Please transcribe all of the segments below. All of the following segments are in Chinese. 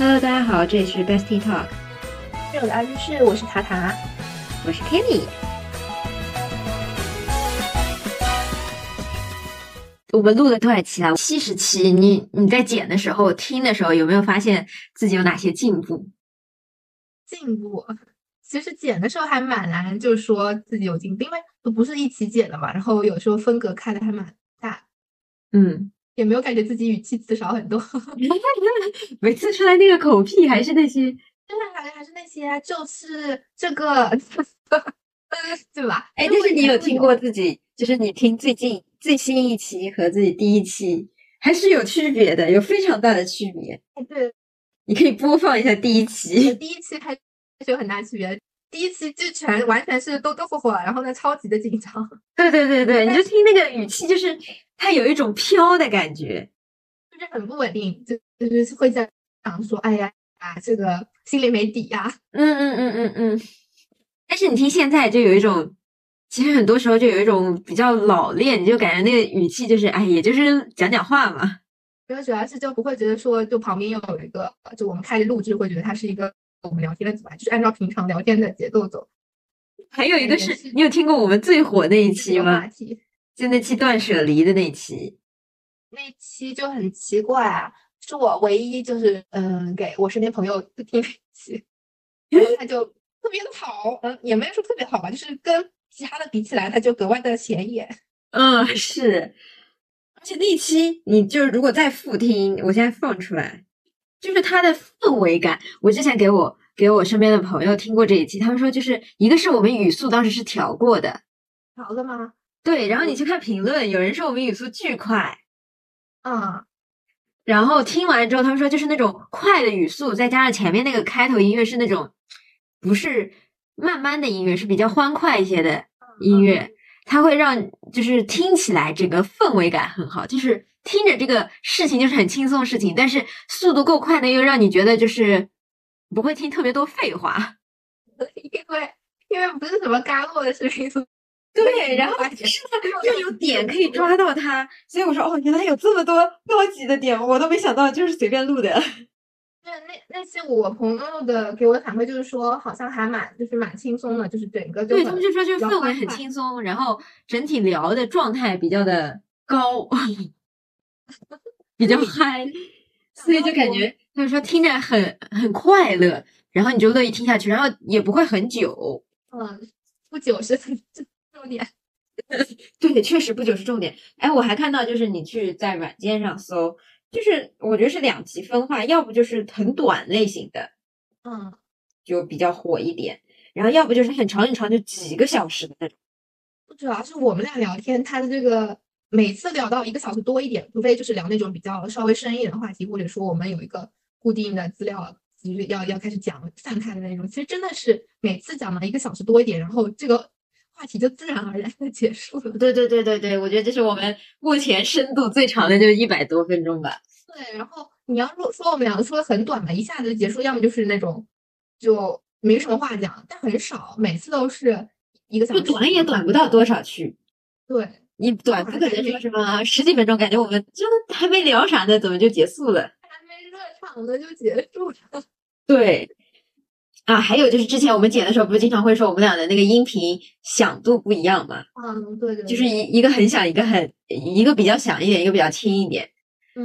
Hello，大家好，这里是 Bestie Talk，室友的安居室，我是塔塔，我是 Kenny。我们录了多少期了？七十期。你你在剪的时候、听的时候，有没有发现自己有哪些进步？进步，其实剪的时候还蛮难，就是说自己有进步，因为都不是一起剪的嘛。然后有时候风格开的还蛮大，嗯，也没有感觉自己语气词少很多。每次出来那个口屁还是那些，真的还还是那些，就是这个，对吧？哎，但是你有听过自己，就是你听最近最新一期和自己第一期还是有区别的，有非常大的区别。哎，对，你可以播放一下第一期，第一期还是有很大区别。第一期就全完全是都都火火，然后呢，超级的紧张。对对对对，你就听那个语气，就是它有一种飘的感觉，就是很不稳定，就就是会在想说，哎呀啊，这个心里没底呀。嗯嗯嗯嗯嗯。但是你听现在就有一种，其实很多时候就有一种比较老练，你就感觉那个语气就是，哎，也就是讲讲话嘛。因为主要是就不会觉得说，就旁边又有一个，就我们开始录制会觉得它是一个。我们聊天的组啊，就是按照平常聊天的节奏走。还有一个是你有听过我们最火那一期吗？就那期断舍离的那期。那期就很奇怪啊，是我唯一就是嗯给我身边朋友听那期，然后他就特别的好，嗯也没有说特别好吧，就是跟其他的比起来，他就格外的显眼。嗯，是。而且那一期你就如果再复听，我现在放出来。就是它的氛围感，我之前给我给我身边的朋友听过这一期，他们说就是一个是我们语速当时是调过的，调的吗？对，然后你去看评论，有人说我们语速巨快，啊，然后听完之后他们说就是那种快的语速，再加上前面那个开头音乐是那种不是慢慢的音乐，是比较欢快一些的音乐，它会让就是听起来整个氛围感很好，就是。听着这个事情就是很轻松的事情，但是速度够快呢，又让你觉得就是不会听特别多废话。因为因为不是什么嘎洛的视频，对，然后是 它又有点可以抓到他，所以我说哦，原来有这么多高级的点，我都没想到，就是随便录的。对，那那些我朋友的给我的反馈就是说，好像还蛮就是蛮轻松的，就是整个对他们就说就是氛围很轻松，然后整体聊的状态比较的高。比较嗨，所以就感觉就是说听着很很快乐，然后你就乐意听下去，然后也不会很久。嗯，不久是重点。对，确实不久是重点。哎，我还看到就是你去在软件上搜，就是我觉得是两极分化，要不就是很短类型的，嗯，就比较火一点，然后要不就是很长很长，就几个小时的那种。主要是我们俩聊天，他的这个。每次聊到一个小时多一点，除非就是聊那种比较稍微深一点的话题，或者说我们有一个固定的资料，就是要要开始讲散开的那种。其实真的是每次讲了一个小时多一点，然后这个话题就自然而然的结束了。对对对对对，我觉得这是我们目前深度最长的，就是一百多分钟吧。对，然后你要说说我们两个说的很短嘛，一下子就结束，要么就是那种就没什么话讲，但很少，每次都是一个小时，短也短不到多少去。对。你短不可能说什么十几分钟，感觉我们就还没聊啥呢，怎么就结束了？还没热场呢就结束了。对，啊，还有就是之前我们剪的时候，不是经常会说我们俩的那个音频响度不一样嘛？嗯，对对。就是一一个很响，一个很一个比较响一点，一个比较轻一点。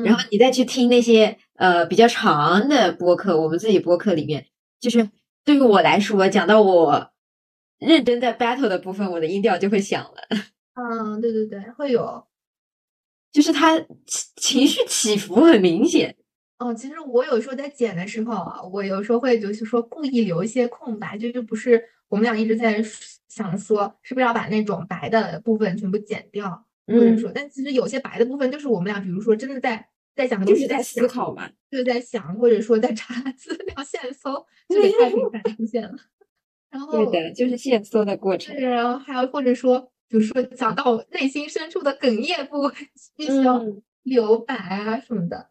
然后你再去听那些呃比较长的播客，我们自己播客里面，就是对于我来说，讲到我认真在 battle 的部分，我的音调就会响了。嗯，对对对，会有，就是他情情绪起伏很明显。哦，其实我有时候在剪的时候啊，我有时候会就是说故意留一些空白，就就不是我们俩一直在想说是不是要把那种白的部分全部剪掉，或者说，但其实有些白的部分就是我们俩，比如说真的在在讲，就是在思考嘛，就是在想，或者说在查 资料线搜，这个太频繁出现了。然后对的，就是线索的过程。然后还有或者说。比如说讲到内心深处的哽咽部，必须要留白啊什么的。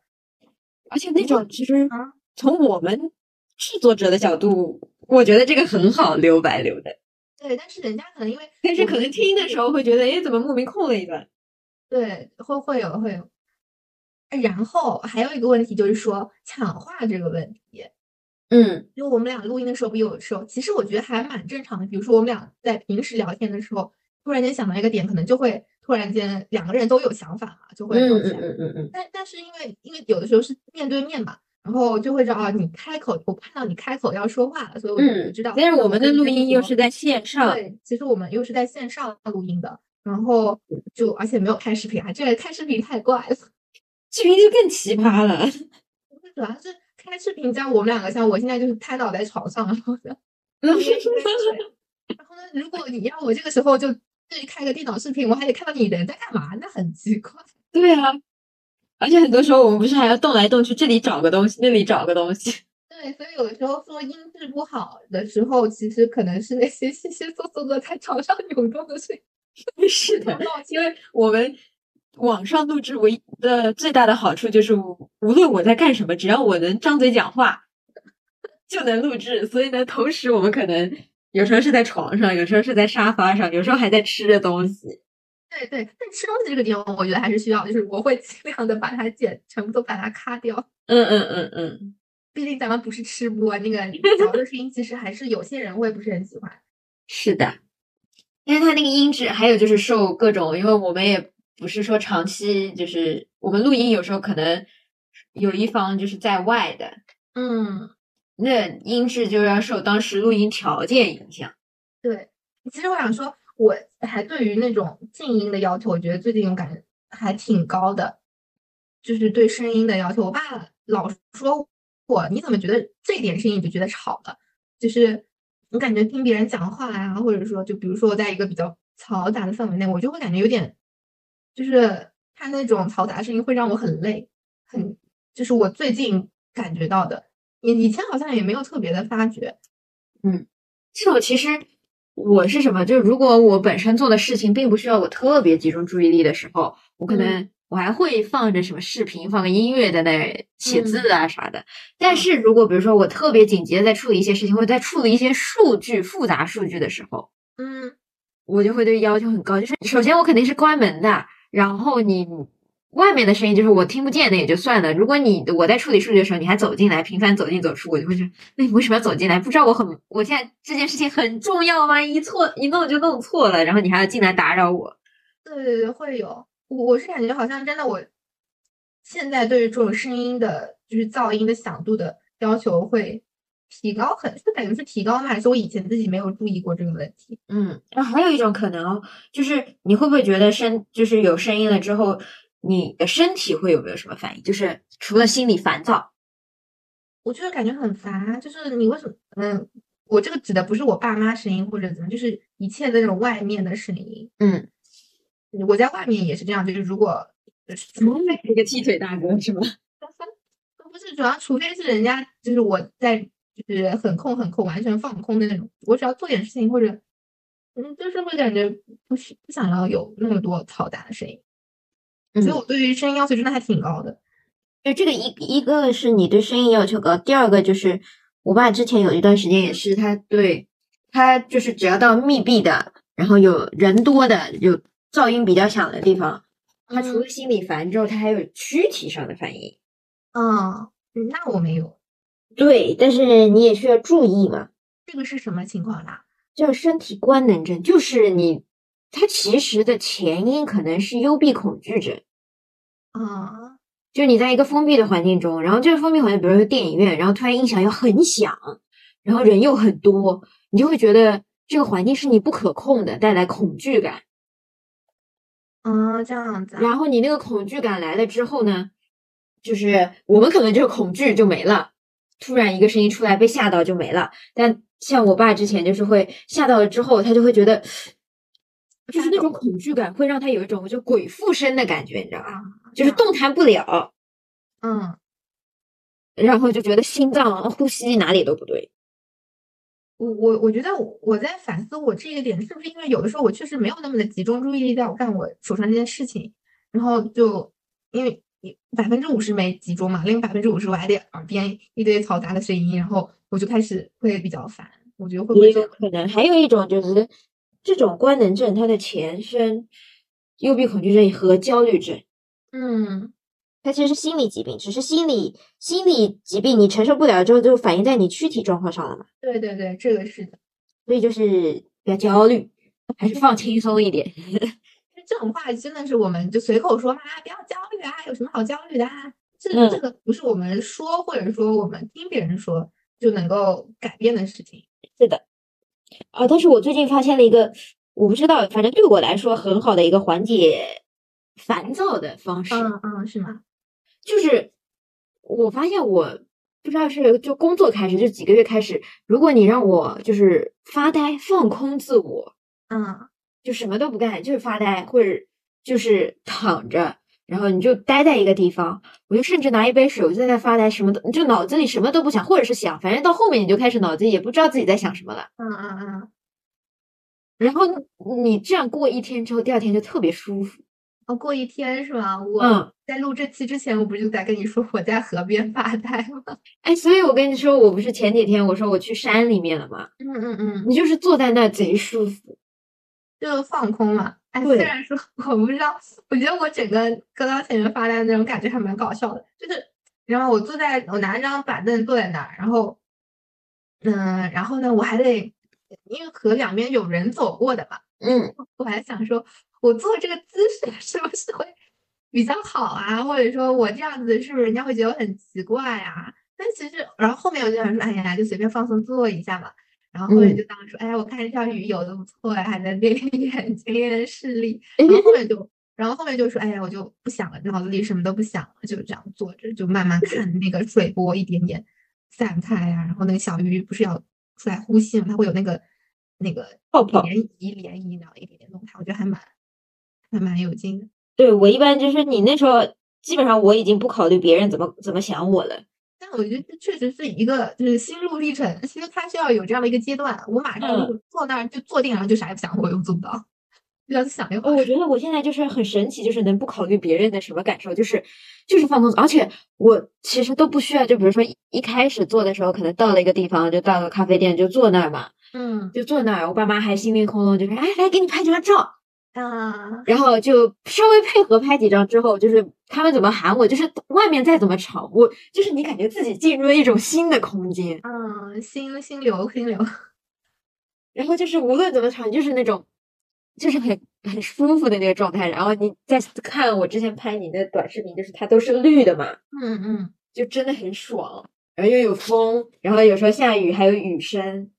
而且那种其实从我们制作者的角度，我觉得这个很好留白留的。对，但是人家可能因为，但是可能听的时候会觉得，哎，怎么莫名空了一段？对，会会有会有。然后还有一个问题就是说抢话这个问题，嗯就我们俩录音的时候，不有时候其实我觉得还蛮正常的。比如说我们俩在平时聊天的时候，突然间想到一个点，可能就会突然间两个人都有想法嘛，就会嗯聊起来。嗯嗯但但是因为因为有的时候是面对面嘛，然后就会知道啊，你开口，我看到你开口要说话了，所以我就嗯知道。但是我们的录音又是在线上，对，其实我们又是在线上录音的，然后就而且没有开视频啊，这个开视频太怪了。视频就更奇葩了。主要是开视频，加我们两个像我现在就是瘫倒在床上，然后呢，如果你要我这个时候就对开个电脑视频，我还得看到你人在干嘛，那很奇怪。对啊，而且很多时候我们不是还要动来动去，这里找个东西，那里找个东西。对，所以有的时候说音质不好的时候，其实可能是那些稀稀嗦嗦的在床上扭动的声音。是的，因为我们网上录制唯一的最大的好处就是，无无论我在干什么，只要我能张嘴讲话，就能录制。所以呢，同时我们可能有时候是在床上，有时候是在沙发上，有时候还在吃着东西。对对，但吃东西这个地方，我觉得还是需要，就是我会尽量的把它剪，全部都把它咔掉。嗯嗯嗯嗯，毕竟咱们不是吃播，那个 嚼的声音其实还是有些人会不是很喜欢。是的，因为它那个音质，还有就是受各种，因为我们也不是说长期，就是我们录音有时候可能有一方就是在外的，嗯，那音质就要受当时录音条件影响。对。其实我想说，我还对于那种静音的要求，我觉得最近我感觉还挺高的，就是对声音的要求。我爸老说我，你怎么觉得这点声音你就觉得吵了？就是我感觉听别人讲话呀、或者说就比如说我在一个比较嘈杂的氛围内，我就会感觉有点，就是他那种嘈杂声音会让我很累，很就是我最近感觉到的，以以前好像也没有特别的发觉。嗯这种其实我是什么？就是如果我本身做的事情并不需要我特别集中注意力的时候，我可能我还会放着什么视频，放个音乐在那写字啊啥的。但是如果比如说我特别紧急的在处理一些事情，或者在处理一些数据复杂数据的时候，嗯我就会对要求很高。就是首先我肯定是关门的，然后你外面的声音就是我听不见那也就算了。如果你我在处理数据的时候，你还走进来，频繁走进走出，我就会觉得，那你为什么要走进来？不知道我很我现在这件事情很重要吗？一错一弄就弄错了，然后你还要进来打扰我。对对对，会有。我我是感觉好像真的，我现在对于这种声音的，就是噪音的响度的要求会提高很，是感觉是提高吗？还是我以前自己没有注意过这个问题？嗯，然后还有一种可能哦，就是你会不会觉得声就是有声音了之后，你的身体会有没有什么反应？就是除了心里烦躁，我就是感觉很烦，就是你为什么？嗯，我这个指的不是我爸妈声音或者怎么，就是一切的那种外面的声音。嗯，我在外面也是这样，就是如果就是 一个踢腿大哥是吗？不是主要，除非是人家就是我在就是很空很空，完全放空的那种，我只要做点事情或者嗯，就是会感觉不是不想要有那么多嘈杂的声音，所以嗯我对于声音要求真的还挺高的。就这个一一个是你对声音要求高，第二个就是我爸之前有一段时间也是，他对他就是只要到密闭的，然后有人多的，有噪音比较响的地方，他除了心里烦之后，他还有躯体上的反应。嗯，嗯那我没有，对，但是你也需要注意嘛，这个是什么情况啦？叫身体官能症，就是你它其实的前因可能是幽闭恐惧症。啊，就你在一个封闭的环境中，然后这个封闭环境，比如说电影院，然后突然音响又很响，然后人又很多，你就会觉得这个环境是你不可控的，带来恐惧感。啊，这样子啊，然后你那个恐惧感来了之后呢，就是我们可能这个恐惧就没了，突然一个声音出来被吓到就没了。但像我爸之前就是会吓到了之后，他就会觉得，就是那种恐惧感会让他有一种就鬼附身的感觉，你知道吧？啊，就是动弹不了。嗯。然后就觉得心脏、呼吸哪里都不对。我我我觉得我我在反思我这个点是不是因为有的时候我确实没有那么的集中注意力在我干我手上这件事情，然后就因为百分之五十没集中嘛，另百分之五十我还得耳边一堆嘈杂的声音，然后我就开始会比较烦。我觉得会不会也？有可能，还有一种就是这种官能症，它的前身幽闭恐惧症和焦虑症。嗯它其实是心理疾病，只是心理心理疾病你承受不了之后，就反映在你躯体状况上了嘛。对对对，这个是的。所以就是不要焦虑，还是放轻松一点。这种话真的是我们就随口说嘛，不要焦虑啊，有什么好焦虑的？啊？这这个不是我们说或者说我们听别人说就能够改变的事情。是的，啊，但是我最近发现了一个，我不知道，反正对我来说很好的一个缓解烦躁的方式。嗯嗯，是吗？就是我发现我不知道是就工作开始就几个月开始，如果你让我就是发呆放空自我，嗯。就什么都不干，就是发呆，或者就是躺着，然后你就待在一个地方。我就甚至拿一杯水，我就在那发呆，什么都就脑子里什么都不想，或者是想，反正到后面你就开始脑子里也不知道自己在想什么了。嗯嗯嗯。然后你这样过一天之后，第二天就特别舒服。哦，过一天是吗？我在录这期之前，我不是就在跟你说我在河边发呆吗？哎，所以我跟你说，我不是前几天我说我去山里面了吗？嗯嗯嗯。你就是坐在那贼舒服。就放空嘛，哎，虽然说 我不知道，我觉得我整个搁到前面发呆的那种感觉还蛮搞笑的，就是然后我坐在我拿一张板凳坐在那儿，然后嗯，然后呢，我还得因为河两边有人走过的嘛，嗯，我还想说我坐这个姿势是不是会比较好啊，或者说我这样子是不是人家会觉得我很奇怪啊？但其实，然后后面我就想说，哎呀，就随便放松坐一下嘛。然后后面就当说，哎，我看这条鱼游的不错呀，还能练练眼睛、练练视力。然后后面就，然后后面就说，哎呀，我就不想了，脑子里什么都不想了，就这样坐着，就慢慢看那个水波一点点散开呀。然后那个小鱼不是要出来呼吸嘛，它会有那个那个泡泡涟漪、涟漪，然后一点点弄它，我觉得还蛮还蛮有劲的。对我一般就是你那时候，基本上我已经不考虑别人怎么怎么想我了。但我觉得这确实是一个就是心路历程，其实它需要有这样的一个阶段。我马上如果坐那儿就坐定，然后就啥也不想，我又做不到，就要想一会儿。我觉得我现在就是很神奇，就是能不考虑别人的什么感受，就是就是放松。而且我其实都不需要，就比如说一开始做的时候，可能到了一个地方，就到了咖啡店就坐那儿嘛，嗯，就坐那儿。我爸妈还心灵空洞，就说：“哎，来给你拍张照。”啊，然后就稍微配合拍几张之后，就是他们怎么喊我，就是外面再怎么吵，我就是你感觉自己进入了一种新的空间，嗯，心心流心流，然后就是无论怎么吵，就是那种就是很很舒服的那个状态。然后你再看我之前拍你的短视频，就是它都是绿的嘛，嗯嗯，就真的很爽，然后又有风，然后有时候下雨还有雨声。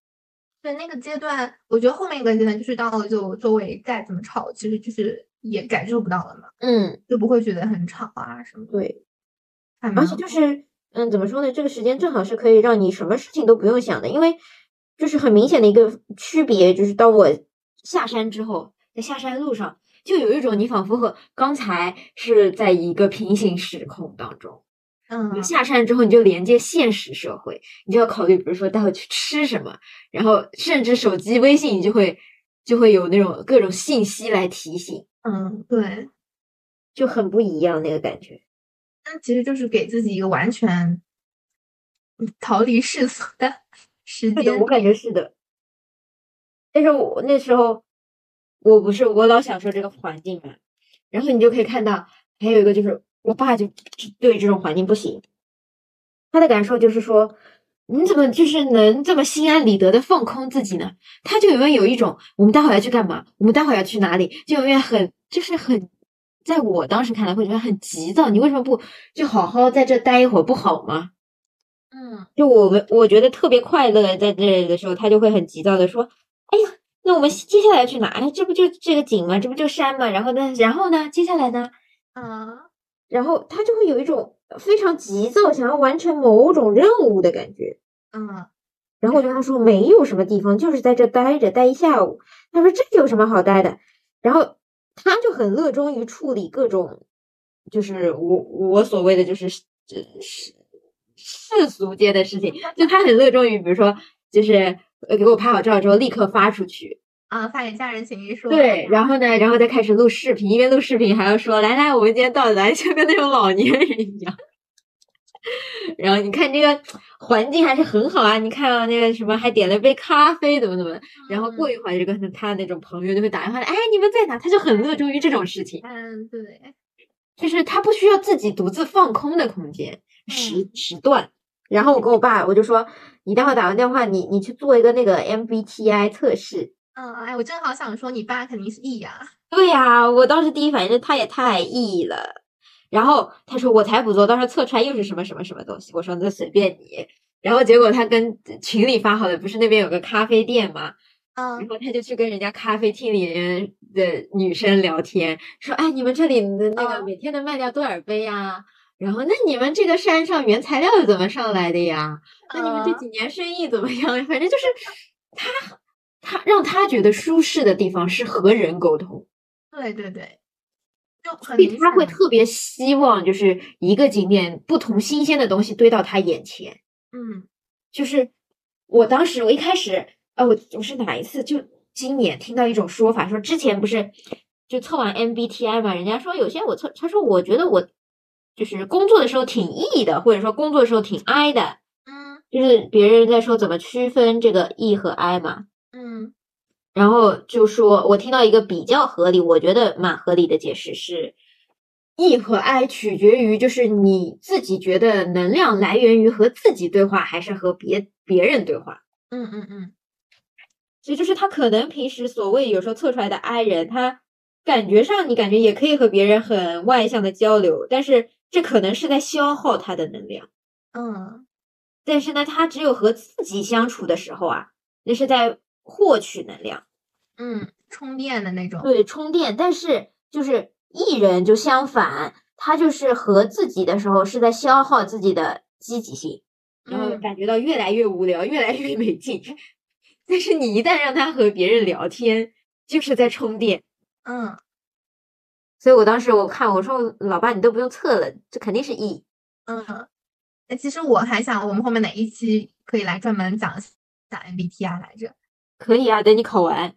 对那个阶段，我觉得后面一个阶段就是到了就周围再怎么吵，其实就是也感受不到了嘛，嗯，就不会觉得很吵啊什么。对，而且就是嗯，怎么说呢？这个时间正好是可以让你什么事情都不用想的，因为就是很明显的一个区别，就是当我下山之后，在下山路上就有一种你仿佛和刚才是在一个平行时空当中。嗯，你下山之后你就连接现实社会，你就要考虑，比如说待会去吃什么，然后甚至手机微信你就会就会有那种各种信息来提醒。嗯，对，就很不一样那个感觉。那其实就是给自己一个完全逃离世俗的 时间。我感觉是的。但是我那时候我不是我老享受这个环境嘛，然后你就可以看到还有一个就是。我爸就对这种环境不行，他的感受就是说，你怎么就是能这么心安理得的放空自己呢？他就永远有一种，我们待会要去干嘛？我们待会要去哪里？就永远很就是很，在我当时看来会觉得很急躁。你为什么不就好好在这待一会儿不好吗？嗯，就我们我觉得特别快乐在这里的时候，他就会很急躁的说：“哎呀，那我们接下来去哪？哎，这不就这个景吗？这不就山吗？然后呢？然后呢？接下来呢？啊。”然后他就会有一种非常急躁，想要完成某种任务的感觉。嗯，然后我就跟他说，没有什么地方，就是在这待着，待一下午。他说这有什么好待的？然后他就很热衷于处理各种，就是我我所谓的就是这世世俗间的事情。就他很热衷于，比如说，就是呃给我拍好照之后立刻发出去。啊，发给家人群一说。对，然后呢，然后再开始录视频，一边录视频还要说：“来来，我们今天到来，就跟那种老年人一样。”然后你看这个环境还是很好啊，你看那个什么，还点了杯咖啡，怎么怎么。然后过一会儿就跟他那种朋友就会打电话来：“哎，你们在哪？”他就很热衷于这种事情。嗯，对。就是他不需要自己独自放空的空间时时段。然后我跟我爸我就说，你待会打完电话，你你去做一个那个 MBTI 测试。嗯，哎，我正好想说，你爸肯定是 E 呀。对呀，我当时第一反应是他也太 E 了。然后他说我才不做，到时候测出来又是什么什么什么东西。我说那随便你。然后结果他跟群里发好的，不是那边有个咖啡店吗？嗯，然后他就去跟人家咖啡厅里面的女生聊天，说：“哎，你们这里的那个每天能卖掉多少杯呀？然后那你们这个山上原材料是怎么上来的呀？那你们这几年生意怎么样？反正就是他他让他觉得舒适的地方是和人沟通。对对对，就很所以他会特别希望就是一个景点不同新鲜的东西堆到他眼前。嗯，就是我当时我一开始。啊，我我是哪一次？就今年听到一种说法，说之前不是就测完 MBTI 嘛？人家说有些我测，他说我觉得我就是工作的时候挺 E 的，或者说工作的时候挺 I 的。嗯，就是别人在说怎么区分这个 E 和 I 嘛。嗯，然后就说我听到一个比较合理，我觉得蛮合理的解释是，E 和 I 取决于就是你自己觉得能量来源于和自己对话，还是和别别人对话。嗯嗯嗯。所以就是他可能平时所谓有时候测出来的 I 人，他感觉上你感觉也可以和别人很外向的交流，但是这可能是在消耗他的能量。嗯，但是呢，他只有和自己相处的时候啊，那是在获取能量，嗯，充电的那种。对，充电。但是就是艺人就相反，他就是和自己的时候是在消耗自己的积极性，然后感觉到越来越无聊，越来越没劲。但是你一旦让他和别人聊天，就是在充电，嗯，所以我当时我看我说老爸你都不用测了，这肯定是 E，嗯，那，其实我还想我们后面哪一期可以来专门讲讲 MBTI 来着？可以啊，等你考完。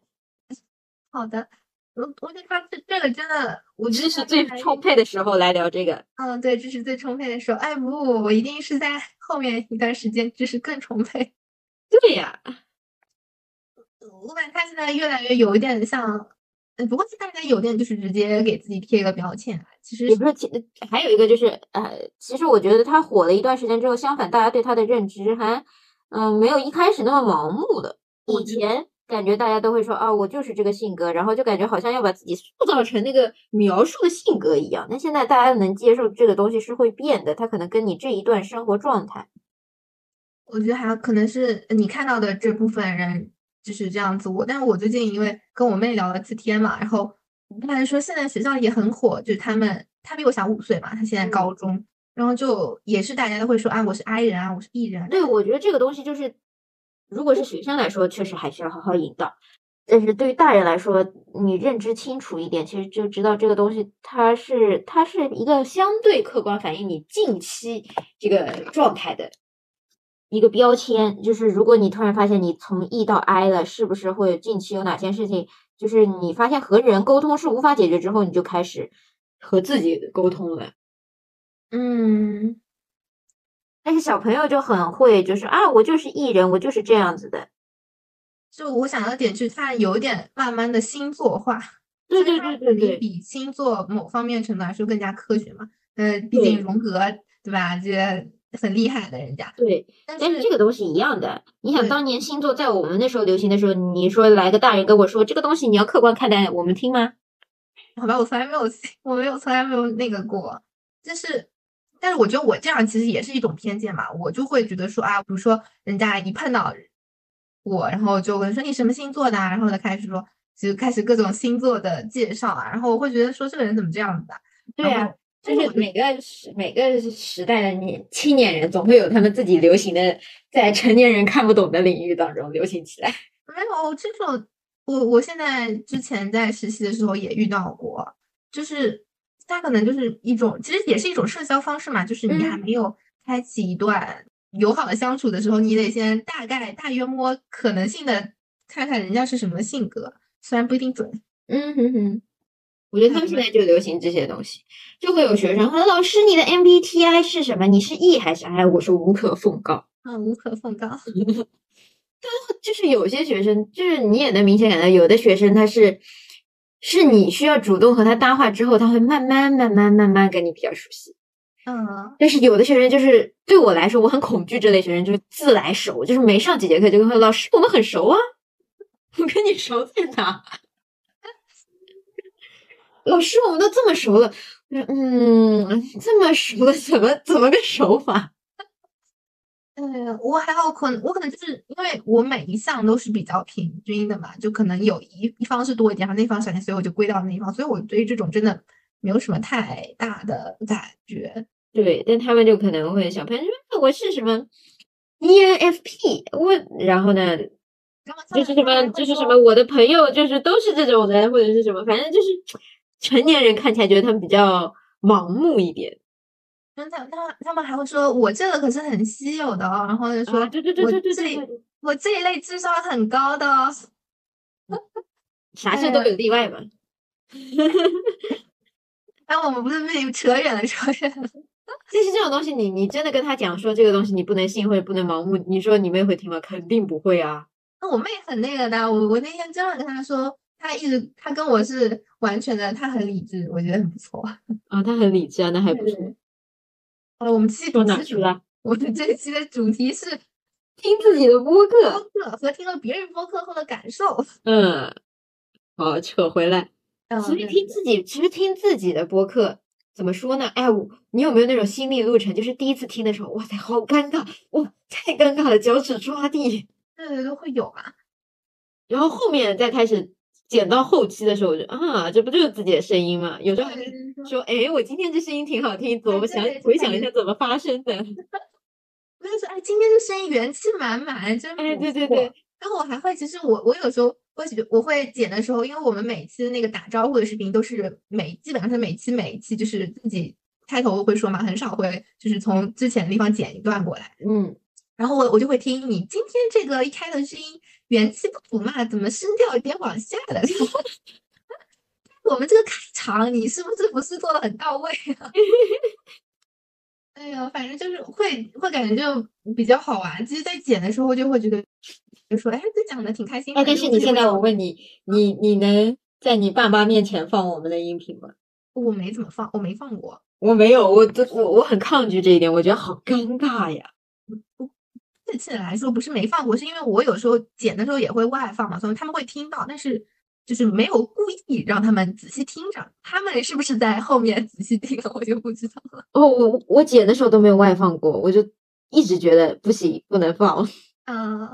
好的，我我觉得他这这个真的，我知识最充沛的时候来聊这个。嗯，对，知识最充沛的时候，哎不，我一定是在后面一段时间知识更充沛。对呀。我感觉他现在越来越有一点像，嗯，不过大家有点就是直接给自己贴一个标签其实也不是，其还有一个就是，呃，其实我觉得他火了一段时间之后，相反大家对他的认知还，嗯，没有一开始那么盲目的。以前感觉大家都会说啊，我就是这个性格，然后就感觉好像要把自己塑造成那个描述的性格一样。那现在大家能接受这个东西是会变的，他可能跟你这一段生活状态，我觉得还可能是你看到的这部分人。就是这样子，我但是我最近因为跟我妹聊了次天嘛，然后她说现在学校也很火，就是他们她比我小五岁嘛，她现在高中，然后就也是大家都会说啊，我是 I 人啊，我是 E 人。对，我觉得这个东西就是，如果是学生来说，确实还需要好好引导，但是对于大人来说，你认知清楚一点，其实就知道这个东西它是它是一个相对客观反映你近期这个状态的。一个标签就是，如果你突然发现你从 E 到 I 了，是不是会近期有哪些事情？就是你发现和人沟通是无法解决之后，你就开始和自己沟通了。嗯，但是小朋友就很会，就是啊，我就是艺人，我就是这样子的。就我想要点去，他有点慢慢的星座化。对对对对对，比星座某方面程度来说更加科学嘛。呃，毕竟荣格对吧？这。很厉害的人家，对，但是这个东西一样的。你想当年星座在我们那时候流行的时候，你说来个大人跟我说这个东西你要客观看待，我们听吗？好吧，我从来没有，我没有从来没有那个过。就是，但是我觉得我这样其实也是一种偏见嘛。我就会觉得说啊，比如说人家一碰到我，然后就问说你什么星座的，然后他开始说，就开始各种星座的介绍啊，然后我会觉得说这个人怎么这样子的？对呀。就是每个时每个时代的年青年人，总会有他们自己流行的，在成年人看不懂的领域当中流行起来。没有这种，我我现在之前在实习的时候也遇到过，就是他可能就是一种，其实也是一种社交方式嘛，就是你还没有开启一段友好的相处的时候，你得先大概大约摸可能性的看看人家是什么性格，虽然不一定准。嗯哼哼。我觉得他们现在就流行这些东西，就会有学生说：“老师，你的 MBTI 是什么？你是 E 还是 I？” 我说：“无可奉告。”啊，无可奉告。但就是有些学生，就是你也能明显感到，有的学生他是是你需要主动和他搭话之后，他会慢慢慢慢慢慢跟你比较熟悉。嗯，但是有的学生就是对我来说，我很恐惧这类学生，就是自来熟，就是没上几节课就跟他说老师我们很熟啊，我跟你熟在哪？老师我们都这么熟了，嗯，这么熟了，怎么怎么个熟法？呃，我还好，可能我可能就是因为我每一项都是比较平均的嘛，就可能有一一方是多一点，然后那方少一点，所以我就归到那一方，所以我对于这种真的没有什么太大的感觉。对，但他们就可能会小朋友说我是什么 ENFP，我然后呢就是什么就是什么我的朋友就是都是这种人，或者是什么，反正就是成年人看起来觉得他们比较盲目一点。嗯，他他他们还会说，我这个可是很稀有的哦，然后就说，啊，对对对我对对这对对，我这一类智商很高的哦。啥事都有例外嘛。哎，我们不是被扯远了，扯远了。但是这种东西你，你真的跟他讲说这个东西你不能信或者不能盲目，你说你妹会听吗？肯定不会啊。那我妹很那个的，我我那天真的跟她说，她一直她跟我是完全的，她很理智，我觉得很不错。啊，她很理智啊，那还不对错。好了，我们继续说主题哪去了？我们这一期的主题是听自己的播客。播客和听了别人播客后的感受。嗯，好，扯回来。嗯，所以听自己，其实听自己的播客怎么说呢？哎，我你有没有那种心理路程？就是第一次听的时候，哇塞，好尴尬，哇，太尴尬了，脚趾抓地。对对对会有嘛。然后后面再开始剪到后期的时候，我就啊，这不就是自己的声音吗？有时候还会说，哎，我今天这声音挺好听，怎么想回想一下怎么发生的？我就说，哎，今天这声音元气满满，真哎，对对对，然后我还会，其实我我有时候会觉我会剪的时候，因为我们每期那个打招呼的视频都是每基本上是每期每一期就是自己开头会说嘛，很少会就是从之前的地方剪一段过来。嗯，然后我我就会听你今天这个一开头声音元气不足嘛，怎么声调有点往下了？我们这个开场你是不是不是做的很到位啊？哎呀，反正就是会会感觉就比较好玩。其实，在剪的时候就会觉得，就说哎，这讲的挺开心的。哎，但是你现在我问你，你你能在你爸妈面前放我们的音频吗？我没怎么放，我没放过。我没有，我都我我很抗拒这一点，我觉得好尴尬呀。这次来说不是没放过，是因为我有时候剪的时候也会外放嘛，所以他们会听到，但是就是没有故意让他们仔细听着。他们是不是在后面仔细听了，我就不知道了。哦，我我剪的时候都没有外放过，我就一直觉得不行，不能放，嗯，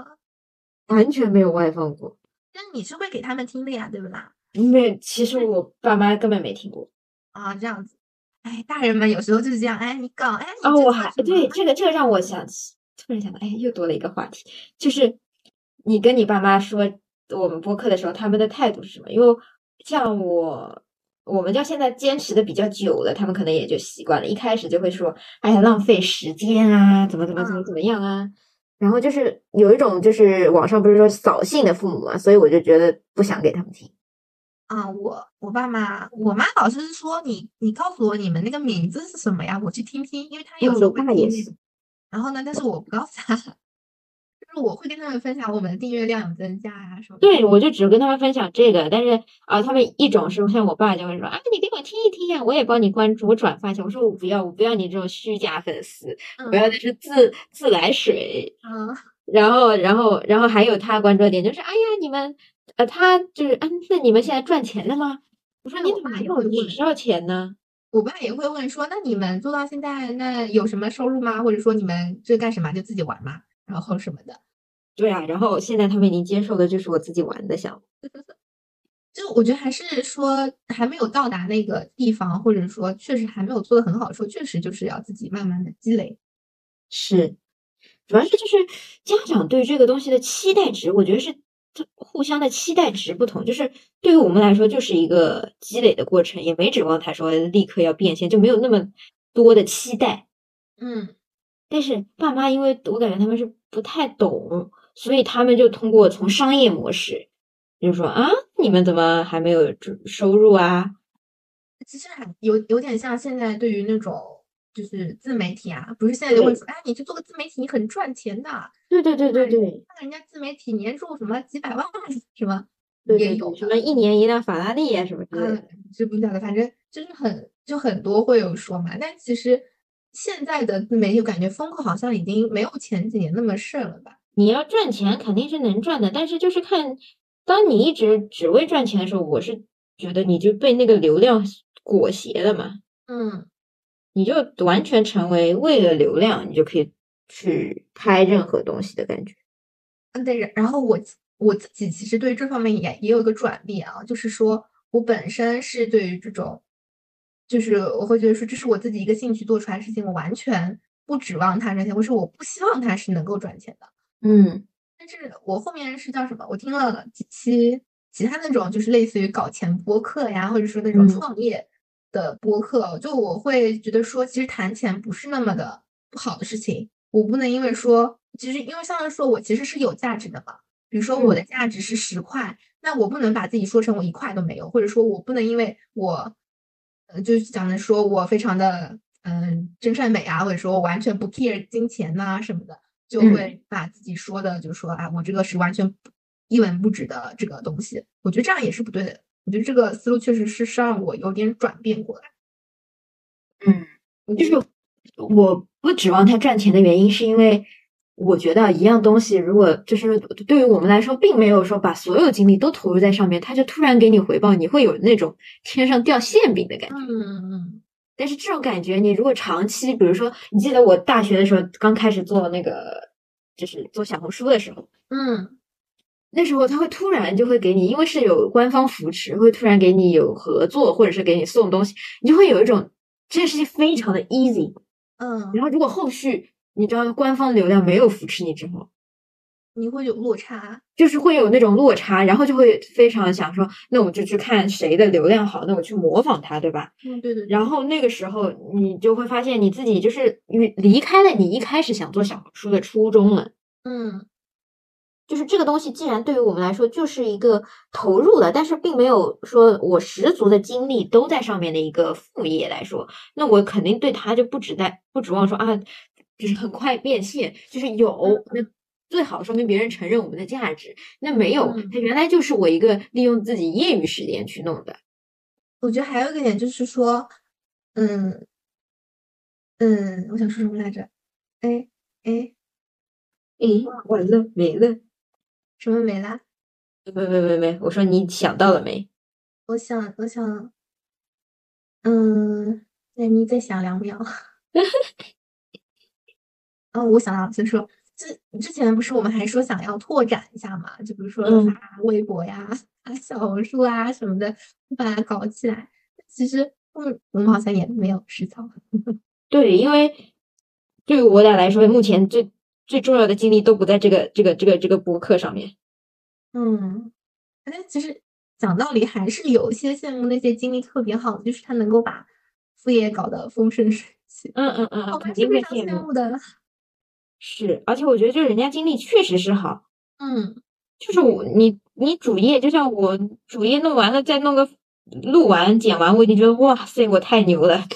完全没有外放过。但你是会给他们听的呀，对不啦？没，其实我爸妈根本没听过。啊，这样子。哎，大人们有时候就是这样。哎，你搞，哎，你哦，我还对这个这个让我想起，突然想到，哎，又多了一个话题，就是你跟你爸妈说我们播客的时候，他们的态度是什么？因为像我，我们家现在坚持的比较久了，他们可能也就习惯了。一开始就会说，哎呀，浪费时间啊，怎么怎么怎么怎么样啊。然后就是有一种就是网上不是说扫兴的父母嘛，所以我就觉得不想给他们听。啊，我我爸妈，我妈老是说你你告诉我你们那个名字是什么呀，我去听听，因为她有嗯时候爸也是。然后呢，但是我不告诉他，就是我会跟他们分享我们的订阅量有增加呀、什么。对，我就只跟他们分享这个，但是啊，他们一种是像我爸就会说，啊，你给我听一听呀，我也帮你关注，我转发一下。我说我不要，我不要你这种虚假粉丝，我要的是自自来水。嗯，然后，然后，然后还有他关注的点就是，哎呀，你们，呃，他就是，嗯，那你们现在赚钱了吗？我说你怎么没有爸也会问只知道钱呢？我爸也会问说，那你们做到现在，那有什么收入吗？或者说你们这干什么？就自己玩嘛，然后什么的。对啊，然后现在他们已经接受的就是我自己玩的项目。就我觉得还是说还没有到达那个地方，或者说确实还没有做的很好的时候，确实就是要自己慢慢的积累。是，主要是就是家长对这个东西的期待值，我觉得是这互相的期待值不同。就是对于我们来说，就是一个积累的过程，也没指望他说立刻要变现，就没有那么多的期待。嗯，但是爸妈，因为我感觉他们是不太懂，所以他们就通过从商业模式，就是说啊，你们怎么还没有收收入啊？其实还有有点像现在对于那种就是自媒体啊，不是现在就会说，哎，你去做个自媒体，你很赚钱的。对对对对对，看人家自媒体年入什么几百万，什么也有什么一年一辆法拉利啊什么之类的。嗯，知不晓得，反正就是很就很多会有说嘛，但其实现在的自媒体我感觉风口好像已经没有前几年那么盛了吧？你要赚钱肯定是能赚的，但是就是看，当你一直只为赚钱的时候，我是觉得你就被那个流量裹挟了嘛，嗯你就完全成为为了流量，你就可以去拍任何东西的感觉。嗯，对，然然后我我自己其实对这方面也也有一个转变啊，就是说我本身是对于这种，就是我会觉得说这是我自己一个兴趣做出来的事情，我完全不指望它赚钱，或是我不希望它是能够赚钱的。嗯但是我后面是叫什么？我听了几期其他那种就是类似于搞钱播客呀，或者说那种嗯创业的播客，就我会觉得说，其实谈钱不是那么的不好的事情。我不能因为说，其实因为相当于说我其实是有价值的嘛。比如说我的价值是十块，那我不能把自己说成我一块都没有，或者说我不能因为我，呃，就是讲的说我非常的嗯真善美啊，或者说我完全不 care 金钱呐、什么的。就嗯会把自己说的，就说啊，我这个是完全一文不值的这个东西，我觉得这样也是不对的。我觉得这个思路确实是是让我有点转变过来。嗯，就是我不指望他赚钱的原因，是因为我觉得一样东西，如果就是对于我们来说，并没有说把所有精力都投入在上面，他就突然给你回报，你会有那种天上掉馅饼的感觉。嗯嗯但是这种感觉，你如果长期，比如说，你记得我大学的时候刚开始做那个，就是做小红书的时候，嗯那时候他会突然就会给你，因为是有官方扶持，会突然给你有合作，或者是给你送东西，你就会有一种这件事情非常的 easy。嗯，然后如果后续你知道官方流量没有扶持你之后，你会有落差。就是会有那种落差，然后就会非常想说，那我就去看谁的流量好，那我去模仿他，对吧？嗯，对对对。然后那个时候你就会发现你自己就是离离开了你一开始想做小红书的初衷了。嗯就是这个东西，既然对于我们来说就是一个投入了，但是并没有说我十足的精力都在上面的一个副业来说，那我肯定对它就不指待不指望说啊，就是很快变现，就是有那最好说明别人承认我们的价值，那没有，嗯它原来就是我一个利用自己业余时间去弄的。我觉得还有一个点就是说，嗯嗯，我想说什么来着？哎哎，哎，完了没了？什么没啦？没没没没，我说你想到了没？我想我想，嗯，那你再想两秒。哦，我想到了，就是说，之之前不是我们还说想要拓展一下嘛？就比如说嗯发微博呀、发小红书啊什么的，把它搞起来。其实，嗯，我们好像也没有实操。对，因为对于我俩来说，目前最最重要的精力都不在这个这个这个这个播客上面。嗯，但其实讲道理，还是有些羡慕那些精力特别好的，就是他能够把副业搞得风生水起，嗯嗯嗯嗯，我肯们是非常定会羡慕。的。是，而且我觉得就是人家精力确实是好，嗯就是我你你主业，就像我主业弄完了，再弄个录完剪完，我已经觉得哇塞，我太牛了。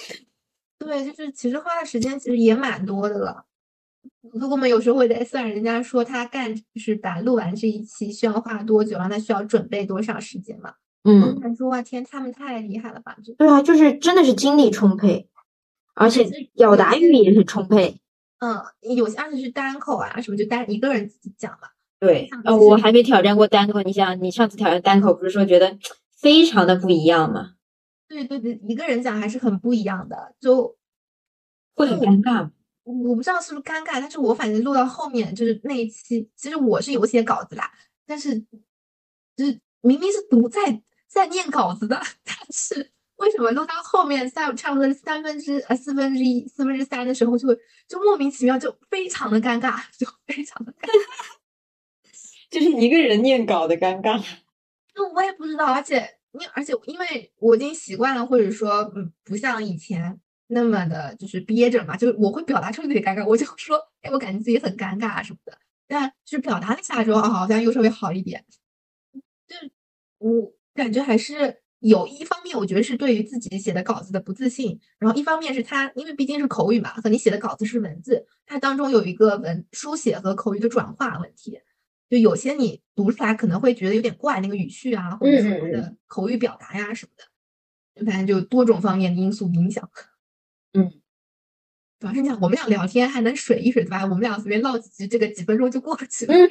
对，就是其实花的时间其实也蛮多的了。如果我们有时候会在算人家说他干，就是把录完这一期需要花多久，然后他需要准备多少时间嘛？我嗯，他说哇天，他们太厉害了吧！就对啊，就是真的是精力充沛，而且表达欲也是充沛。嗯，有些而且是单口啊什么，就单一个人自己讲嘛。对像，呃，是我还没挑战过单口，你想，你上次挑战单口不是说觉得非常的不一样吗？对对对，一个人讲还是很不一样的，就会很尴尬吗。我不知道是不是尴尬，但是我反正录到后面就是那一期，其实我是有写稿子啦，但是就是明明是读在在念稿子的，但是为什么录到后面三差不多三分之呃四分之一四分之三的时候就会就莫名其妙就非常的尴尬，就非常的尴尬，就是一个人念稿的尴尬。那 我也不知道，而且因而且因为我已经习惯了，或者说嗯不像以前。那么的，就是憋着嘛，就是我会表达出自己尴尬，我就说，哎，我感觉自己很尴尬什么的。但就是表达了一下之后，啊，好像又稍微好一点。就是我感觉还是有一方面，我觉得是对于自己写的稿子的不自信，然后一方面是他，因为毕竟是口语嘛，和你写的稿子是文字，它当中有一个文书写和口语的转化问题。就有些你读出来可能会觉得有点怪，那个语序啊，或者说嗯嗯嗯的口语表达呀什么的，反正就多种方面的因素影响。嗯，主要是讲我们俩聊天还能水一水，对吧？我们俩随便唠几句，这个几分钟就过去了。嗯，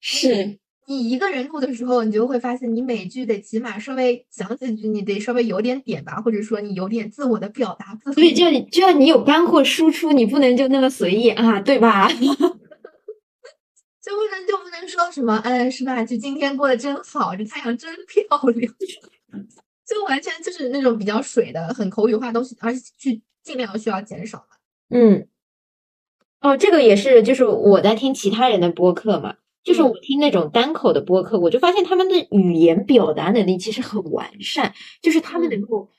是，你一个人录的时候，你就会发现，你每句得起码稍微讲几句，你得稍微有点点吧，或者说你有点自我的表达。所以就要就要你有干货输出，你不能就那么随意啊，对吧？就不能就不能说什么，嗯，是吧？就今天过得真好，这太阳真漂亮，就完全就是那种比较水的、很口语化的东西，而且去尽量需要减少嘛。嗯，哦，这个也是，就是我在听其他人的播客嘛，就是我听那种单口的播客，我就发现他们的语言表达能力其实很完善，就是他们能够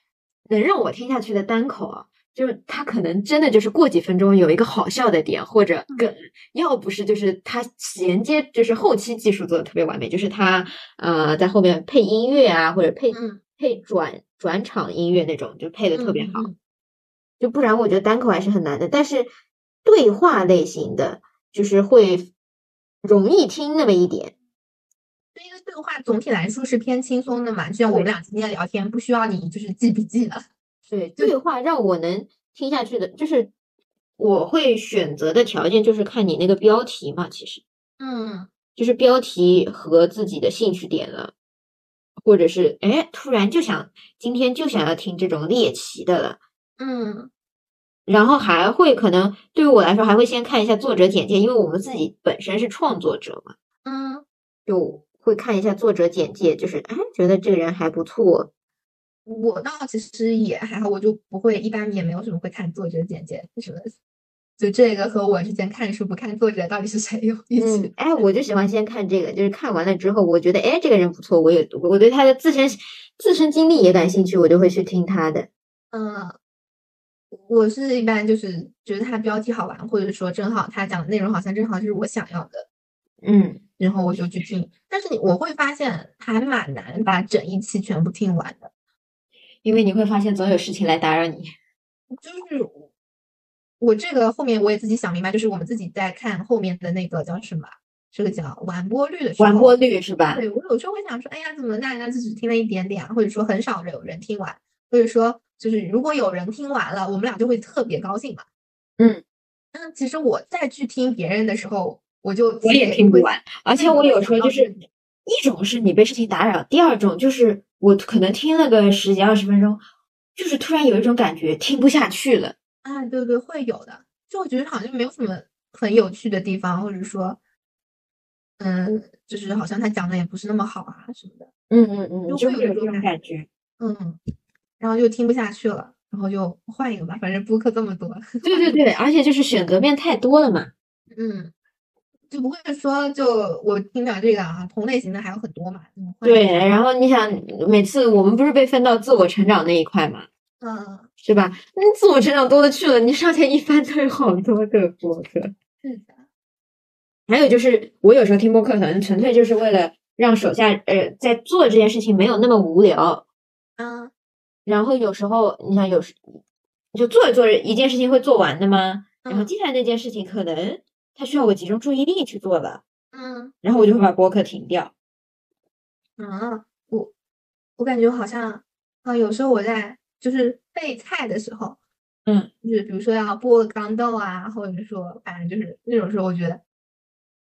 能让我听下去的单口啊。就是他可能真的就是过几分钟有一个好笑的点或者梗，要不是就是他衔接，就是后期技术做的特别完美，就是他呃在后面配音乐啊，或者配嗯配转转场音乐那种，就配的特别好。就不然我觉得单口还是很难的。但是对话类型的，就是会容易听那么一点。对，因为对话总体来说是偏轻松的嘛，就像我们俩今天聊天，不需要你就是记笔记了。对，对话让我能听下去的，就是我会选择的条件就是看你那个标题嘛，其实嗯就是标题和自己的兴趣点了，或者是哎，突然就想今天就想要听这种猎奇的了。嗯然后还会可能对于我来说，还会先看一下作者简介，因为我们自己本身是创作者嘛，嗯，就会看一下作者简介，就是哎，觉得这个人还不错。我倒其实也还好，我就不会，一般也没有什么会看作者简介什么的。就这个和我之前看书不看作者到底是谁有意思嗯，？哎，我就喜欢先看这个，就是看完了之后，我觉得哎，这个人不错，我也我对他的自身自身经历也感兴趣，我就会去听他的。嗯，我是一般就是觉得他标题好玩，或者说正好他讲的内容好像正好就是我想要的，嗯，然后我就去听。但是你我会发现还蛮难把整一期全部听完的，因为你会发现总有事情来打扰你。就是我我这个后面我也自己想明白，就是我们自己在看后面的那个叫什么，这个叫完播率的时候，完播率是吧？对我有时候会想说，哎呀，怎么大家就只听了一点点啊，或者说很少有人听完，或者说就是如果有人听完了，我们俩就会特别高兴嘛。嗯，那其实我再去听别人的时候，我就我也听不完，而且我有时候就是嗯一种是你被事情打扰，第二种就是我可能听了个十几二十分钟，就是突然有一种感觉听不下去了。啊，对对，会有的。就我觉得好像没有什么很有趣的地方，或者说，嗯，就是好像他讲的也不是那么好啊什么的，嗯嗯嗯，就就会有这种感感觉。嗯，然后就听不下去了，然后就换一个吧，反正播客这么多，对对对，而且就是选择面太多了嘛。嗯，就不会说就我听讲这个啊，同类型的还有很多嘛，嗯对，然后你想，每次我们不是被分到自我成长那一块嘛，嗯，是吧？那自我成长多了去了，你上线一翻都有好多个播客。是的，还有就是，我有时候听播客，可能纯粹就是为了让手下呃在做这件事情没有那么无聊。嗯然后有时候你想，有时就做着做着一件事情会做完的吗？然后嗯接下来那件事情可能它需要我集中注意力去做了，嗯然后我就会把播客停掉。嗯，我我感觉好像啊，有时候我在就是备菜的时候，嗯，就是比如说要剥个钢豆啊，或者说反正就是那种时候，我觉得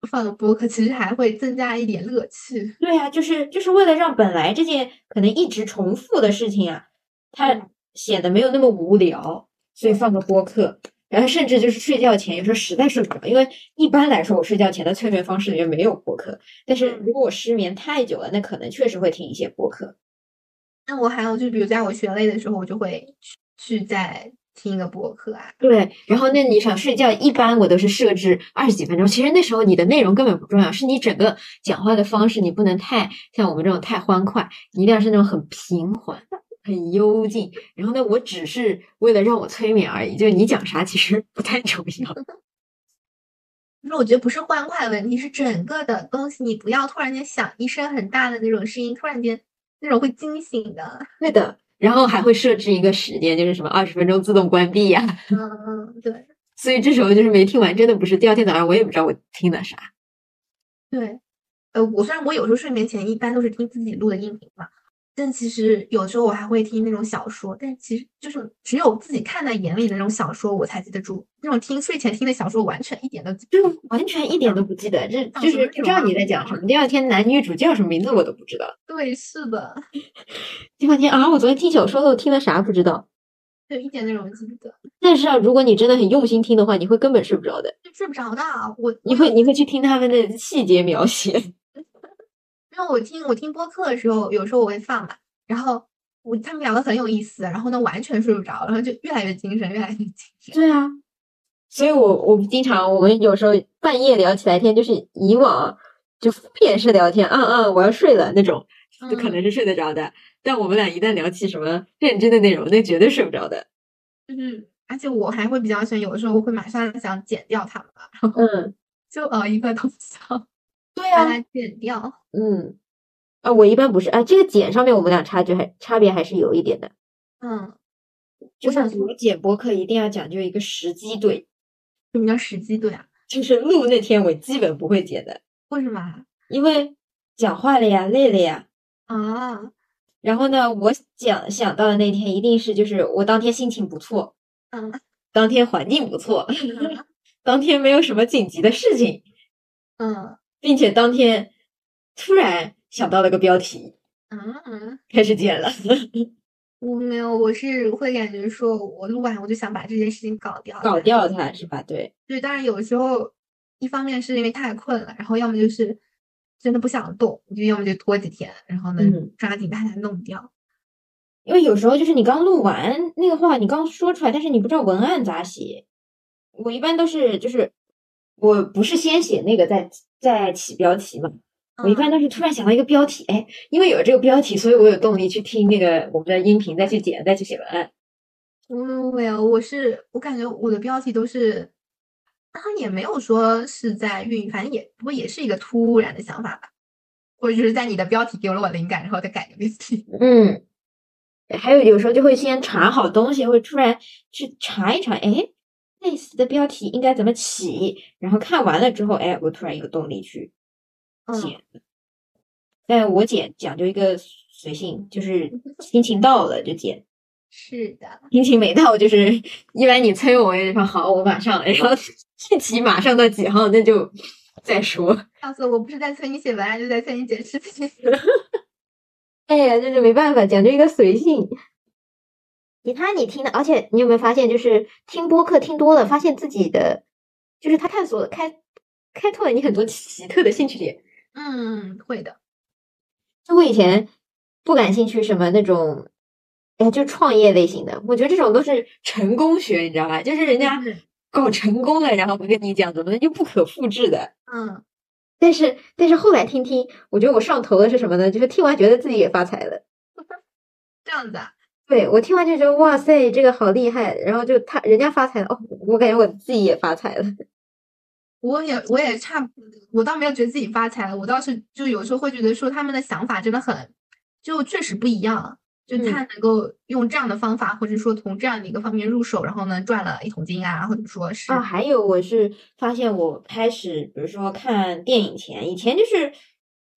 放个播客其实还会增加一点乐趣。对呀、就是就是为了让本来这件可能一直重复的事情啊，它嗯显得没有那么无聊，所以放个播客。然后甚至就是睡觉前，有时候实在睡不着，因为一般来说我睡觉前的催眠方式里面没有播客，但是如果我失眠太久了，那可能确实会听一些播客。那我还有就比如在我学累的时候，我就会去去再听一个播客啊。对，然后那你想睡觉，一般我都是设置二十几分钟。其实那时候你的内容根本不重要，是你整个讲话的方式，你不能太像我们这种太欢快，你一定要是那种很平缓、很幽静。然后呢，我只是为了让我催眠而已，就是你讲啥其实不太重要。就是我觉得不是欢快的问题，是整个的东西，你不要突然间响一声很大的那种声音，突然间那种会惊醒的。对的，然后还会设置一个时间，就是什么二十分钟自动关闭呀、嗯嗯，对。所以这时候就是没听完，真的不是第二天早上我也不知道我听了啥。对，呃，我虽然我有时候睡眠前一般都是听自己录的音频嘛，但其实有时候我还会听那种小说，但其实就是只有自己看在眼里的那种小说，我才记得住。那种听睡前听的小说，完全一点都记。就完全一点都不记得，这就是不知道你在讲什么。第二天男女主叫什么名字我都不知道。对，是的，第二天啊，我昨天听小说都听了啥不知道。就一点内容记不得，但是啊，如果你真的很用心听的话，你会根本睡不着的。就睡不着的。啊我你会你会去听他们的细节描写。因为我听我听播客的时候，有时候我会放嘛，然后我他们聊的很有意思，然后呢完全睡不着，然后就越来越精神，越来越精神。对啊，所以我我们经常我们有时候半夜聊起来天，就是以往就敷衍式聊天，嗯嗯，我要睡了那种，就可能是睡得着的。但我们俩一旦聊起什么认真的内容，那绝对睡不着的。就是，而且我还会比较喜欢，有的时候我会马上想剪掉它们，然后嗯，就熬一个通宵对把它剪掉。嗯，啊，我一般不是啊，这个剪上面我们俩差距还差别还是有一点的。嗯，就是我剪播客一定要讲究一个时机对，什么叫时机对啊？就是录那天我基本不会剪的，为什么啊？因为讲话了呀，累了呀。啊，然后呢，我讲想到的那天一定是就是我当天心情不错，嗯，当天环境不错，当天没有什么紧急的事情，嗯并且当天突然想到了个标题，嗯嗯，开始剪了。我没有，我是会感觉说，我录完我就想把这件事情搞掉，搞。掉它是吧？对，对，当然有时候一方面是因为太困了，然后要么就是真的不想动，就要么就拖几天，然后呢嗯抓紧把它弄掉。因为有时候就是你刚录完那个话，你刚说出来，但是你不知道文案咋写。我一般都是就是，我不是先写那个再再起标题嘛，我一般都是突然想到一个标题，哎，因为有这个标题，所以我有动力去听那个我们的音频，再去剪，再去写文案。嗯，没有，我是我感觉我的标题都是，他也没有说是在运，反正也不过也是一个突然的想法吧，或者就是在你的标题给了我灵感，然后再改个标题。嗯，还有有时候就会先查好东西，会突然去查一查，哎，类似的标题应该怎么起，然后看完了之后，哎，我突然有动力去嗯剪。但我剪讲究一个随性，就是心情到了就剪，是的，心情没到就是一般你催我，我也说好，我马上，然后具体马上到几号那就再说。上次我不是在催你写文案，就在催你剪视频。哎呀，这是没办法，讲究一个随性。其他你听的，而且你有没有发现，就是听播客听多了，发现自己的就是他探索开开拓了你很多奇特的兴趣点。嗯，会的。就我以前不感兴趣什么那种，哎，就创业类型的，我觉得这种都是成功学，你知道吧？就是人家嗯搞成功了，然后不跟你讲怎么就不可复制的。嗯，但是但是后来听听，我觉得我上头的是什么呢？就是听完觉得自己也发财了。这样子啊。对我听完就觉得哇塞，这个好厉害，然后就他人家发财了，哦，我感觉我自己也发财了。我也我也差不，我倒没有觉得自己发财了，我倒是就有时候会觉得说他们的想法真的很，就确实不一样。就嗯他能够用这样的方法，或者说从这样的一个方面入手，然后呢赚了一桶金啊，或者说是啊，还有我是发现我开始，比如说看电影前，以前就是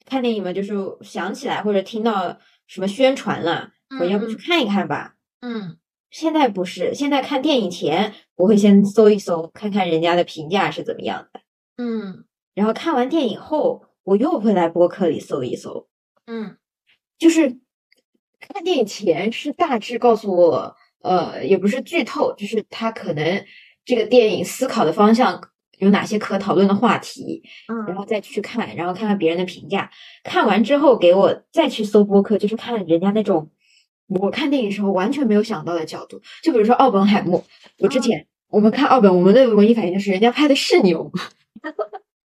看电影嘛，就是想起来或者听到什么宣传了，我要不去嗯看一看吧。嗯现在不是，现在看电影前我会先搜一搜，看看人家的评价是怎么样的，嗯然后看完电影后，我又会来播客里搜一搜。嗯就是看电影前是大致告诉我，呃，也不是剧透，就是他可能这个电影思考的方向有哪些可讨论的话题，然嗯后再去看，然后看看别人的评价。看完之后给我再去搜播客，就是看人家那种我看电影时候完全没有想到的角度。就比如说奥本海默，我之嗯前我们看奥本，我们的文艺反应就是人家拍的是牛，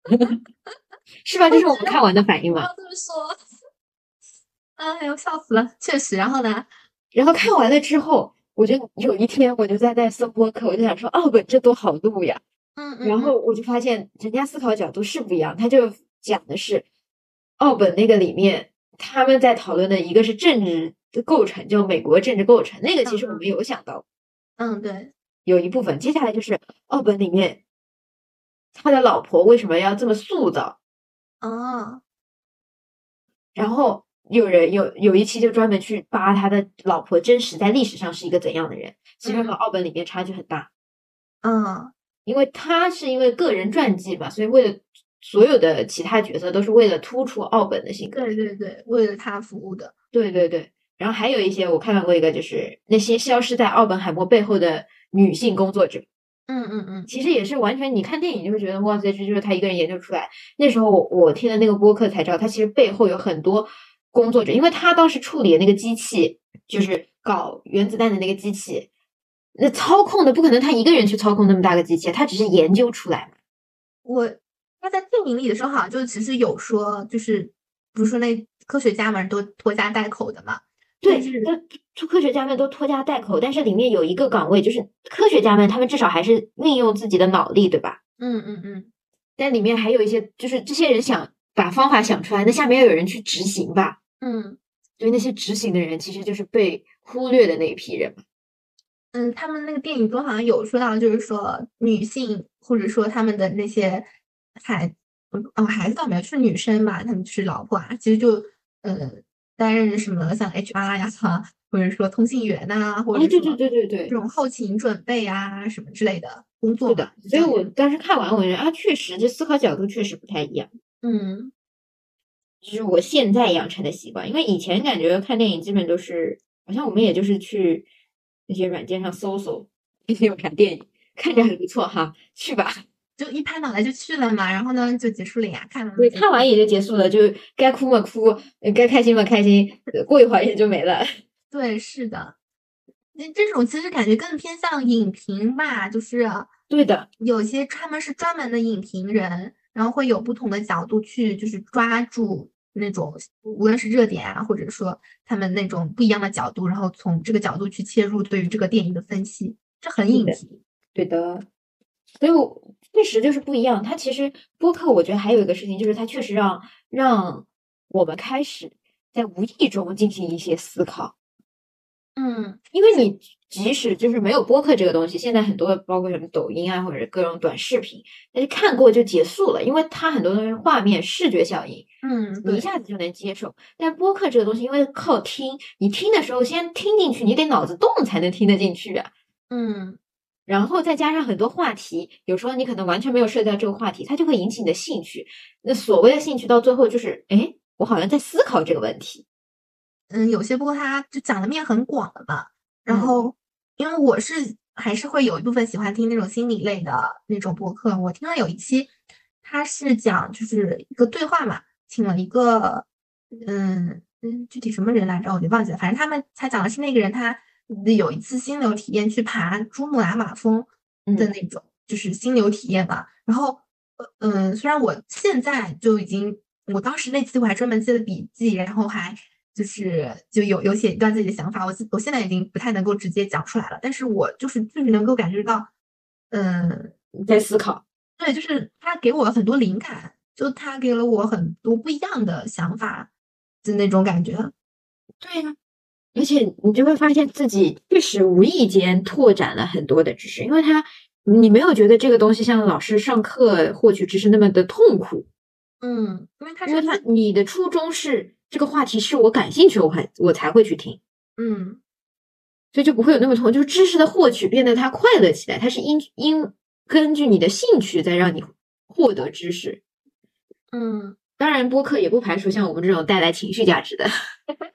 是吧？这是我们看完的反应嘛。要这么说，哎呦笑死了，确实。然后呢，然后看完了之后，我就有一天我就在在搜播客，我就想说奥本这多好录呀。嗯嗯，然后我就发现人家思考角度是不一样，他就讲的是奥本那个里面他们在讨论的一个是政治的构成，就美国政治构成，那个其实我们有想到嗯对，有一部分。接下来就是奥本里面他的老婆为什么要这么塑造，啊，然后有人有有一期就专门去扒他的老婆真实在历史上是一个怎样的人，其实和嗯奥本里面差距很大。嗯因为他是因为个人传记嘛，所以为了所有的其他角色都是为了突出奥本的性格。对对对，为了他服务的。对对对，然后还有一些我看到过一个，就是那些消失在奥本海默背后的女性工作者，嗯嗯嗯，其实也是完全你看电影就会觉得哇塞，这就是他一个人研究出来。那时候我我听的那个播客才知道，他其实背后有很多工作者，因为他当时处理的那个机器就是搞原子弹的那个机器，那操控的不可能他一个人去操控那么大个机器，他只是研究出来嘛。我他在电影里的时候好像就其实有说，就是不是说那科学家们都拖家带口的嘛？对但是，那科科学家们都拖家带口，但是里面有一个岗位，就是科学家们，他们至少还是运用自己的脑力，对吧？嗯嗯嗯，但里面还有一些，就是这些人想把方法想出来，那下面要有人去执行吧。嗯所以那些执行的人其实就是被忽略的那一批人嘛。嗯，他们那个电影中好像有说到，就是说女性或者说他们的那些孩，哦孩子倒没有，是女生吧，他们就是老婆啊，其实就呃担任什么像 HR 呀，或者说通信员呐、或者，对对对对对这，种后勤准备啊什么之类的工作是的。。所以我当时看完，我觉得啊，确实这思考角度确实不太一样。嗯就是我现在养成的习惯，因为以前感觉看电影基本都是，好像我们也就是去那些软件上搜搜，有啥电影，看着还不错哈，去吧。就一拍脑袋就去了嘛，然后呢就结束了呀，看完对，看完也就结束了，就该哭嘛哭，呃该开心嘛开心，呃过一会儿也就没了。对，是的。那这种其实感觉更偏向影评吧，就是对的，有些他们是专门的影评人，然后会有不同的角度去就是抓住那种无论是热点啊，或者说他们那种不一样的角度，然后从这个角度去切入对于这个电影的分析，这很影的评。对的。所以我确实就是不一样。它其实播客，我觉得还有一个事情，就是它确实让让我们开始在无意中进行一些思考。嗯因为你即使就是没有播客这个东西，现在很多包括什么抖音啊，或者是各种短视频，但是看过就结束了，因为它很多东西是画面、视觉效应，嗯，你一，下子就能接受。但播客这个东西，因为靠听，你听的时候先听进去，你得脑子动才能听得进去啊。嗯然后再加上很多话题，有时候你可能完全没有涉及到这个话题，它就会引起你的兴趣。那所谓的兴趣，到最后就是，哎，我好像在思考这个问题。嗯，有些播客它就讲的面很广的嘛，然嗯后因为我是还是会有一部分喜欢听那种心理类的那种播客，我听到有一期他是讲就是一个对话嘛，请了一个嗯嗯具体什么人来着，我就忘记了，反正他们他讲的是那个人他有一次心流体验去爬珠穆朗玛峰的嗯。那种，就是心流体验嘛，然后呃嗯，虽然我现在就已经，我当时那次我还专门记了笔记，然后还就是就有有写一段自己的想法，我自我现在已经不太能够直接讲出来了，但是我就是就是能够感觉到，嗯，你在思考，对，就是他给我很多灵感，就他给了我很多不一样的想法的那种感觉。对呀、而且你就会发现自己确实无意间拓展了很多的知识，因为他你没有觉得这个东西像老师上课获取知识那么的痛苦，嗯，因为他因为是他你的初衷是这个话题是我感兴趣，我还我才会去听。嗯所以就不会有那么痛，就是知识的获取变得它快乐起来，它是因因根据你的兴趣在让你获得知识。嗯当然，播客也不排除像我们这种带来情绪价值的，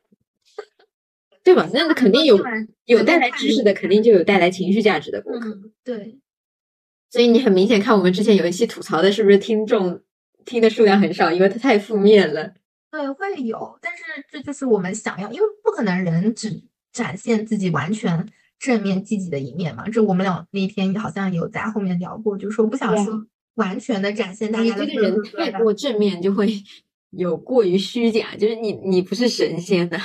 对吧？那肯定有有带来知识的，肯定就有带来情绪价值的播客。嗯，对，所以你很明显看我们之前有一期吐槽的，是不是听众听的数量很少，因为它太负面了。对，会有，但是这就是我们想要，因为不可能人只展现自己完全正面积极的一面嘛。这我们俩那天好像有在后面聊过，就是说不想说完全的展现大家的这个人太过正面，就会 有过于虚假，就是你你不是神仙的。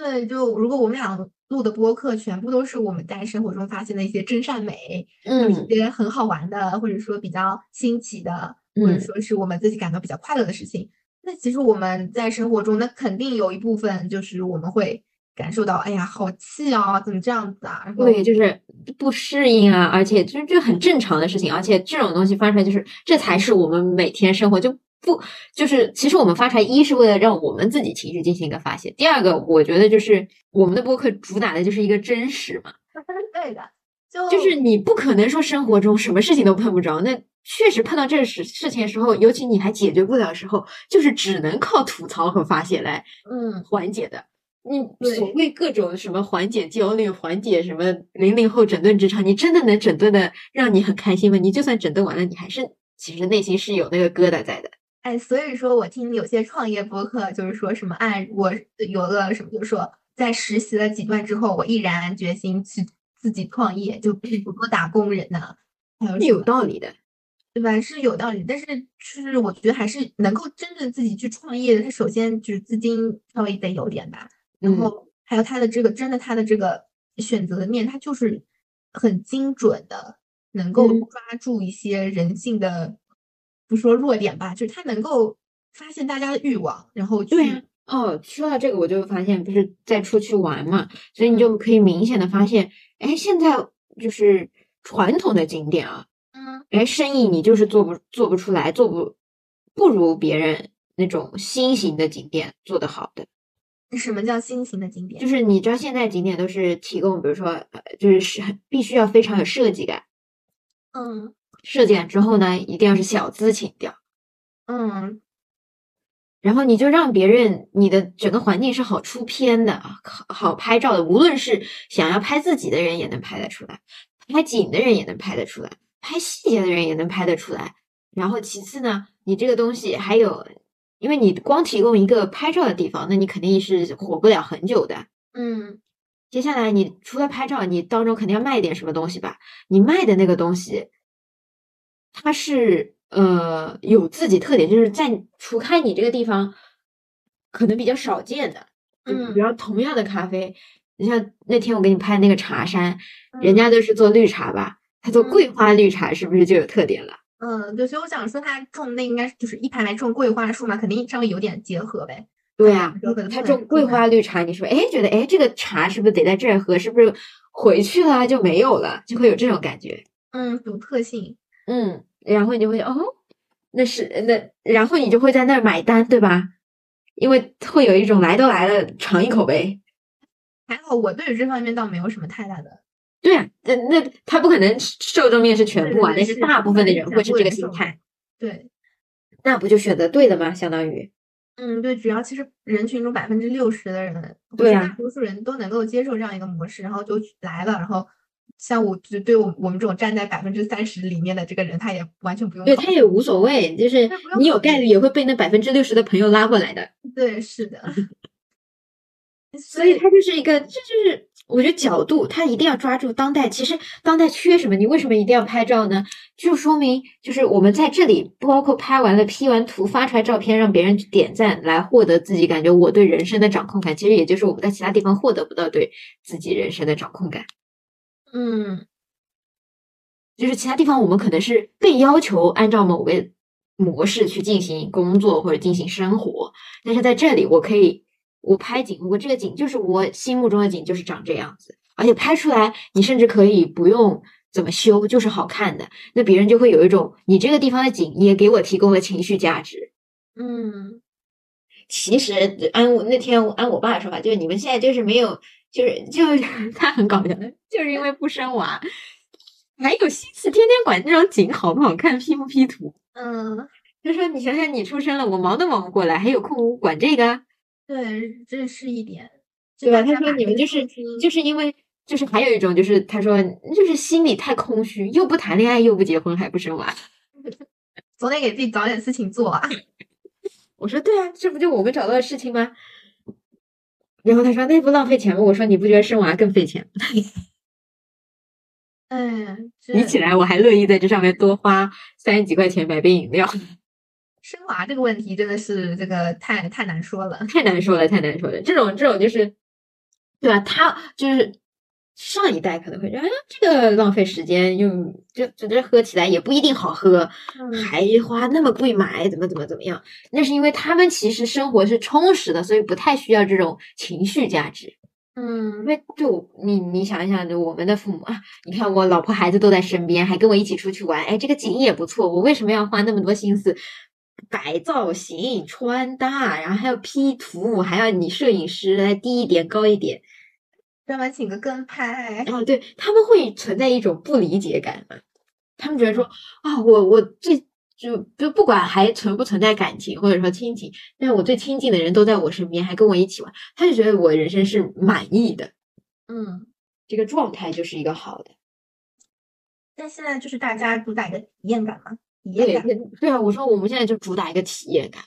对，就如果我们俩录的播客全部都是我们在生活中发现的一些真善美，嗯一些很好玩的，或者说比较新奇的，或者嗯说是我们自己感到比较快乐的事情。那其实我们在生活中，那肯定有一部分就是我们会感受到，哎呀，好气啊，怎么这样子啊？然后对，就是不适应啊，而且就是这很正常的事情，而且这种东西发出来，就是这才是我们每天生活，就不就是其实我们发出来，一是为了让我们自己情绪进行一个发泄，第二个我觉得就是我们的播客主打的就是一个真实嘛，对的，就就是你不可能说生活中什么事情都碰不着，那确实碰到这事事情的时候，尤其你还解决不了的时候，就是只能靠吐槽和发泄来嗯，缓解的。你对所谓各种什么缓解焦虑、缓解什么零零后整顿职场，你真的能整顿的让你很开心吗？你就算整顿完了，你还是其实内心是有那个疙瘩在的。哎，所以说我听有些创业播客就是说什么，哎，我有个什么，就是说在实习了几段之后，我毅然决心去自己创业，就不做打工人呐、还有什有道理的，对吧？是有道理，但是就是我觉得还是能够真正自己去创业的，他首先就是资金稍微得有点吧，然嗯。后还有他的这个真的他的这个选择的面，他就是很精准的，能够嗯。抓住一些人性的，不说弱点吧，就是他能够发现大家的欲望，然后去对、哦，说到这个，我就发现不是在出去玩嘛，所以你就可以明显的发现，哎，现在就是传统的景点啊，嗯哎，生意你就是做不做不出来，做不不如别人那种新型的景点做得好的。什么叫新型的景点？就是你知道现在景点都是提供，比如说，呃，就是是很必须要非常有设计感，嗯设计感之后呢，一定要是小资情调，嗯然后你就让别人你的整个环境是好出片的，好好拍照的，无论是想要拍自己的人也能拍得出来，拍景的人也能拍得出来，拍细节的人也能拍得出来。然后其次呢，你这个东西还有，因为你光提供一个拍照的地方，那你肯定是火不了很久的。嗯接下来，你除了拍照，你当中肯定要卖一点什么东西吧？你卖的那个东西，它是呃有自己特点，就是在除开你这个地方可能比较少见的，就嗯比方同样的咖啡，你像那天我给你拍那个茶山，人嗯家都是做绿茶吧，他做嗯桂花绿茶是不是就有特点了？嗯，对，所以我想说，他种那应该就是一排排种桂花树嘛，肯定稍微有点结合呗。对呀、有可能他种桂花绿茶，你说哎，觉得哎这个茶是不是得在这儿喝？是不是回去了就没有了？就会有这种感觉。嗯，独特性。嗯，然后你就会哦，那是那，然后你就会在那儿买单，对吧？因为会有一种来都来了，尝一口呗。还好我对于这方面倒没有什么太大的。对啊，那那他不可能受众面是全部啊，那是大部分的人会是这个心态，对，那不就选择对了吗？相当于嗯，对，只要其实人群中百分之六十的人，对啊大多数人都能够接受这样一个模式，然后就来了，然后像我就对我我们这种站在百分之三十里面的这个人，他也完全不用对他也无所谓，就是你有概率也会被那百分之六十的朋友拉过来的。对，是的。所以他就是一个，这就是我觉得角度，他一定要抓住当代。其实当代缺什么？你为什么一定要拍照呢？就说明就是我们在这里，包括拍完了、P 完图、发出来照片，让别人去点赞，来获得自己感觉我对人生的掌控感。其实也就是我们在其他地方获得不到对自己人生的掌控感。嗯就是其他地方我们可能是被要求按照某个模式去进行工作或者进行生活，但是在这里我可以，我拍景，我这个景就是我心目中的景，就是长这样子，而且拍出来你甚至可以不用怎么修，就是好看的，那别人就会有一种你这个地方的景也给我提供了情绪价值。嗯其实按我那天按我爸的说法，就是你们现在就是没有，就是就是 他很搞笑的，就是因为不生娃，还有心思天天管这种景好不好看，P 不 P 图。嗯，他说：“你想想，你出生了，我忙都忙不过来，还有空管这个啊，对，这是一点，对吧？”他说：“家把这个你们就是就是因为就是还有一种就是他说就是心里太空虚，又不谈恋爱，又不结婚，还不生娃。总得给自己找点事情做啊。”我说：“对啊，这不就我们找到的事情吗？”然后他说：“那不浪费钱吗？”我说：“你不觉得生娃更费钱吗？嗯，比起来我还乐意在这上面多花三十几块钱买杯饮料。”生娃这个问题真的是这个太太难说了。太难说了，太难说了。这种这种就是，对吧？他就是上一代可能会觉得，哎呀，这个浪费时间，又就就这喝起来也不一定好喝，嗯还花那么贵买，怎么怎么怎么样？那是因为他们其实生活是充实的，所以不太需要这种情绪价值。因嗯为就你你想一想，就我们的父母啊，你看我老婆孩子都在身边，还跟我一起出去玩，哎，这个景也不错，我为什么要花那么多心思摆造型、穿搭，然后还要 P 图，还要你摄影师来低一点、高一点。专门请个跟拍，哦，对，他们会存在一种不理解感嘛？他们觉得说啊，我我最就就不管还存不存在感情或者说亲情，但是我最亲近的人都在我身边，还跟我一起玩，他就觉得我人生是满意的，嗯。这个状态就是一个好的。但现在就是大家主打一个体验感嘛，体验感。对啊，我说我们现在就主打一个体验感。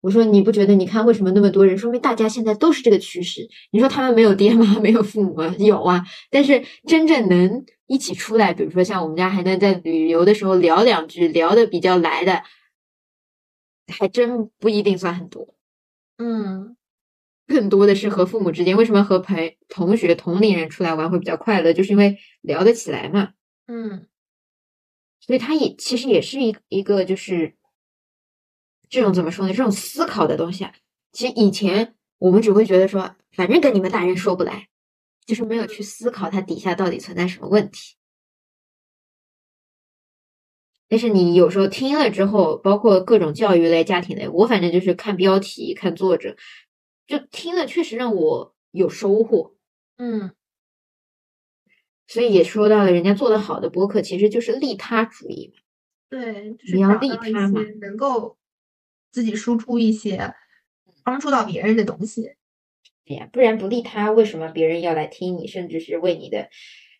我说你不觉得？你看为什么那么多人？说明大家现在都是这个趋势。你说他们没有爹妈，没有父母吗？有啊，但是真正能一起出来，比如说像我们家还能在旅游的时候聊两句，聊的比较来的，还真不一定算很多。嗯，更多的是和父母之间，为什么和朋同学、同龄人出来玩会比较快乐？就是因为聊得起来嘛。嗯，所以他也其实也是一一个就是这种怎么说呢？这种思考的东西啊，其实以前我们只会觉得说，反正跟你们大人说不来，就是没有去思考它底下到底存在什么问题。但是你有时候听了之后，包括各种教育类、家庭类，我反正就是看标题、看作者，就听了确实让我有收获。嗯，所以也说到了，人家做的好的博客其实就是利他主义嘛。对，就是你要利他嘛能够自己输出一些帮助到别人的东西。对呀，不然不利他，为什么别人要来听你，甚至是为你的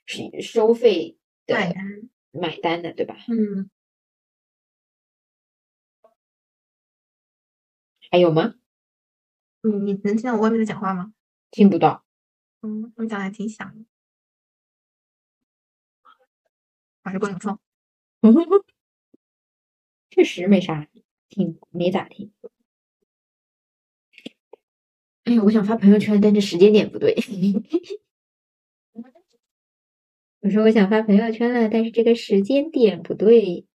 是收费的买单买单的，对吧？嗯，还有吗？你你能听到我外面的讲话吗？听不到。嗯，他们讲的还挺响的。还是关有窗。确实没啥听，没咋听。哎呀，我想发朋友圈，但是时间点不对。我说我想发朋友圈了，但是这个时间点不对。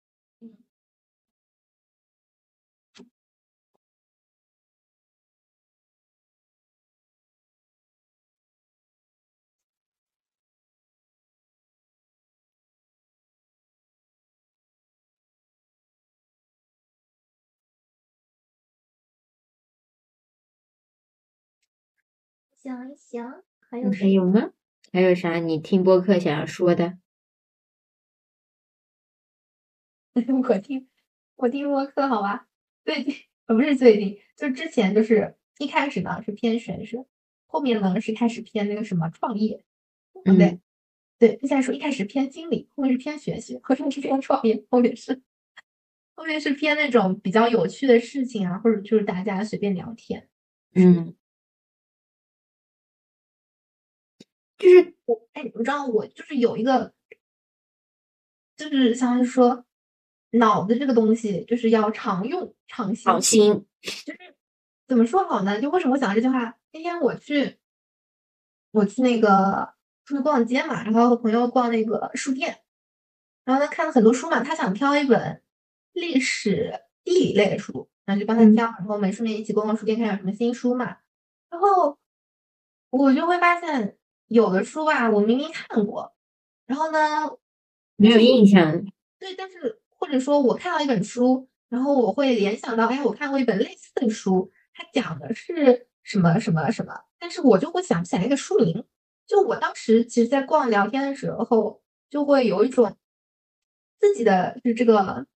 想一想，还有还有吗？还有啥你听播客想要说的？我听我听播客好吧，最近呃不是最近，就之前就是一开始呢是偏玄学，后面呢是开始偏那个什么创业，不对嗯，对，现在说一开始偏经理，后面是偏学习，后面是偏创业，后面是后面是偏那种比较有趣的事情啊，或者就是大家随便聊天。嗯，就是我哎，你知道我就是有一个，就是相当于说，脑子这个东西就是要常用常新。常新。就是怎么说好呢？就为什么我讲这句话？那天我去，我去那个出去逛街嘛，然后和朋友逛那个书店，然后他看了很多书嘛，他想挑一本历史地理类的书，然后就帮他嗯挑，然后我们顺便一起逛逛书店，看有什么新书嘛。然后我就会发现，有的书吧，我明明看过，然后呢，没有印象。对，但是或者说我看到一本书，然后我会联想到，哎，我看过一本类似的书，它讲的是什么什么什么，但是我就会想不起来那个书名。就我当时其实，在逛聊天的时候，就会有一种自己的就这个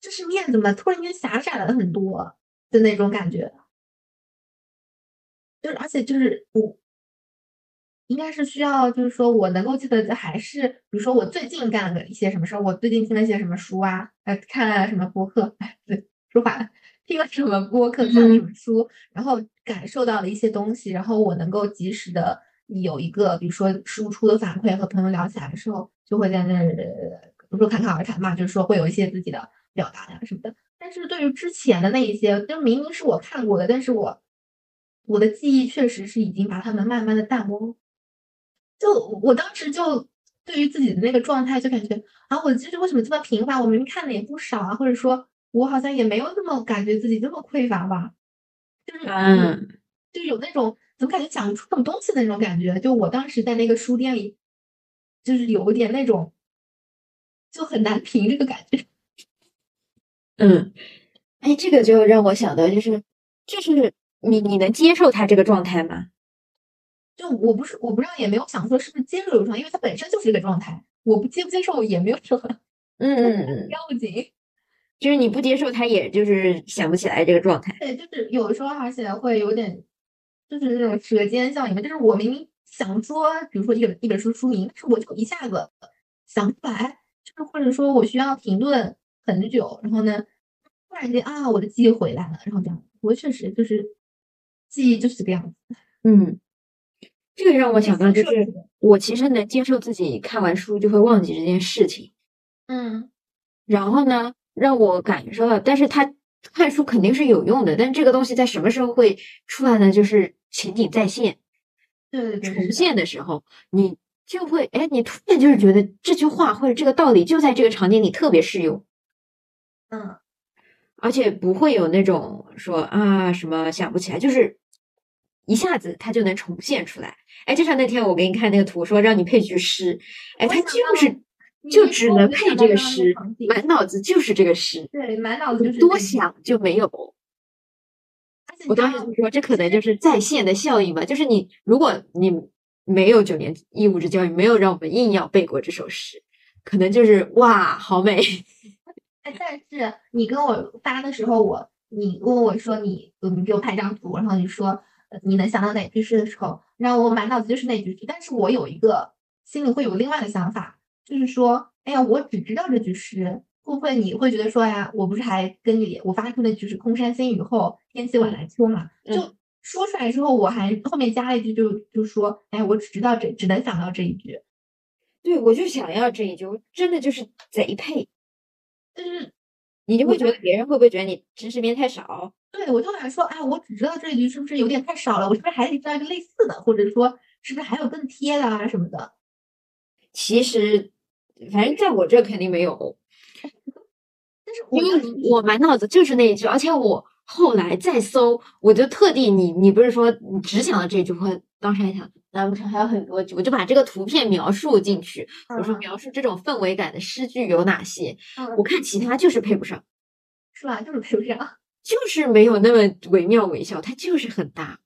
就是面怎么突然间狭窄了很多的那种感觉。就是而且就是我应该是需要，就是说我能够记得的还是，比如说我最近干了一些什么事儿，我最近听了一些什么书啊，呃，看了什么播客，哎，对，说反了，听了什么播客，看了什么书，然后感受到了一些东西，然后我能够及时的有一个，比如说输出的反馈，和朋友聊起来的时候，就会在那儿，不是说侃侃而谈嘛，就是说会有一些自己的表达呀什么的。但是对于之前的那一些，就明明是我看过的，但是我我的记忆确实是已经把它们慢慢的淡忘。就我当时就对于自己的那个状态，就感觉啊，我其实为什么这么贫乏？我明明看的也不少啊，或者说我好像也没有那么感觉自己这么匮乏吧，就是嗯，就有那种怎么感觉讲不出什么东西的那种感觉。就我当时在那个书店里，就是有一点那种就很难评这个感觉。嗯，哎，这个就让我想到，就是就是你你能接受他这个状态吗？就我不是我不知道，也没有想说是不是接受这个状态，因为它本身就是一个状态，我不接不接受也没有什么 嗯嗯嗯，要紧。就是你不接受，他也就是想不起来这个状态。对，就是有的时候而且会有点，就是那种舌尖效应嘛，就是我明明想说，比如说一本一本书书名，但是我就一下子想不出来，就是或者说我需要停顿很久，然后呢，突然间啊，我的记忆回来了，然后这样，我确实就是记忆就是这个样子。嗯，这个让我想到，就是我其实能接受自己看完书就会忘记这件事情，嗯然后呢，让我感受到，但是他看书肯定是有用的，但这个东西在什么时候会出来呢？就是情景再现。对对对，重现的时候，你就会，哎，你突然就是觉得这句话或者这个道理就在这个场景里特别适用，嗯而且不会有那种说啊什么想不起来，就是一下子它就能重现出来。哎，就像那天我给你看那个图，说让你配句诗，哎，它就是就只能配这个诗满脑子就是这个诗，对，满脑子就是多想就没有。我当时就说，这可能就是在线的效应吧。就是你，如果你没有九年义务制教育，没有让我们硬要背过这首诗，可能就是哇，好美。哎，但是你跟我发的时候，我你问我说你，呃你给我拍张图，然后你说呃你能想到哪句诗的时候，然后我满脑子就是那句诗，但是我有一个心里会有另外的想法，就是说，哎呀，我只知道这句诗，会不会你会觉得说呀，我不是还跟你我发出那句是空山新雨后，天气晚来秋嘛，就嗯说出来之后，我还后面加了一句就，就说，哎，我只知道这，只能想到这一句，对，我就想要这一句，我真的就是贼配。但是你就会觉得别人会不会觉得你知识面太少？对，我就想说，哎，我只知道这一句是不是有点太少了？我是不是还得知道一个类似的，或者说是不是还有更贴的啊什么的？其实，反正在我这肯定没有，但是我因为我满脑子就是那一句，而且我后来再搜，我就特地你你不是说你只想到这句，话当时还想，难不成还有很多句？我就把这个图片描述进去，我说嗯描述这种氛围感的诗句有哪些？嗯我看其他就是配不上，是吧？就是配不上。就是没有那么惟妙惟肖，它就是很大。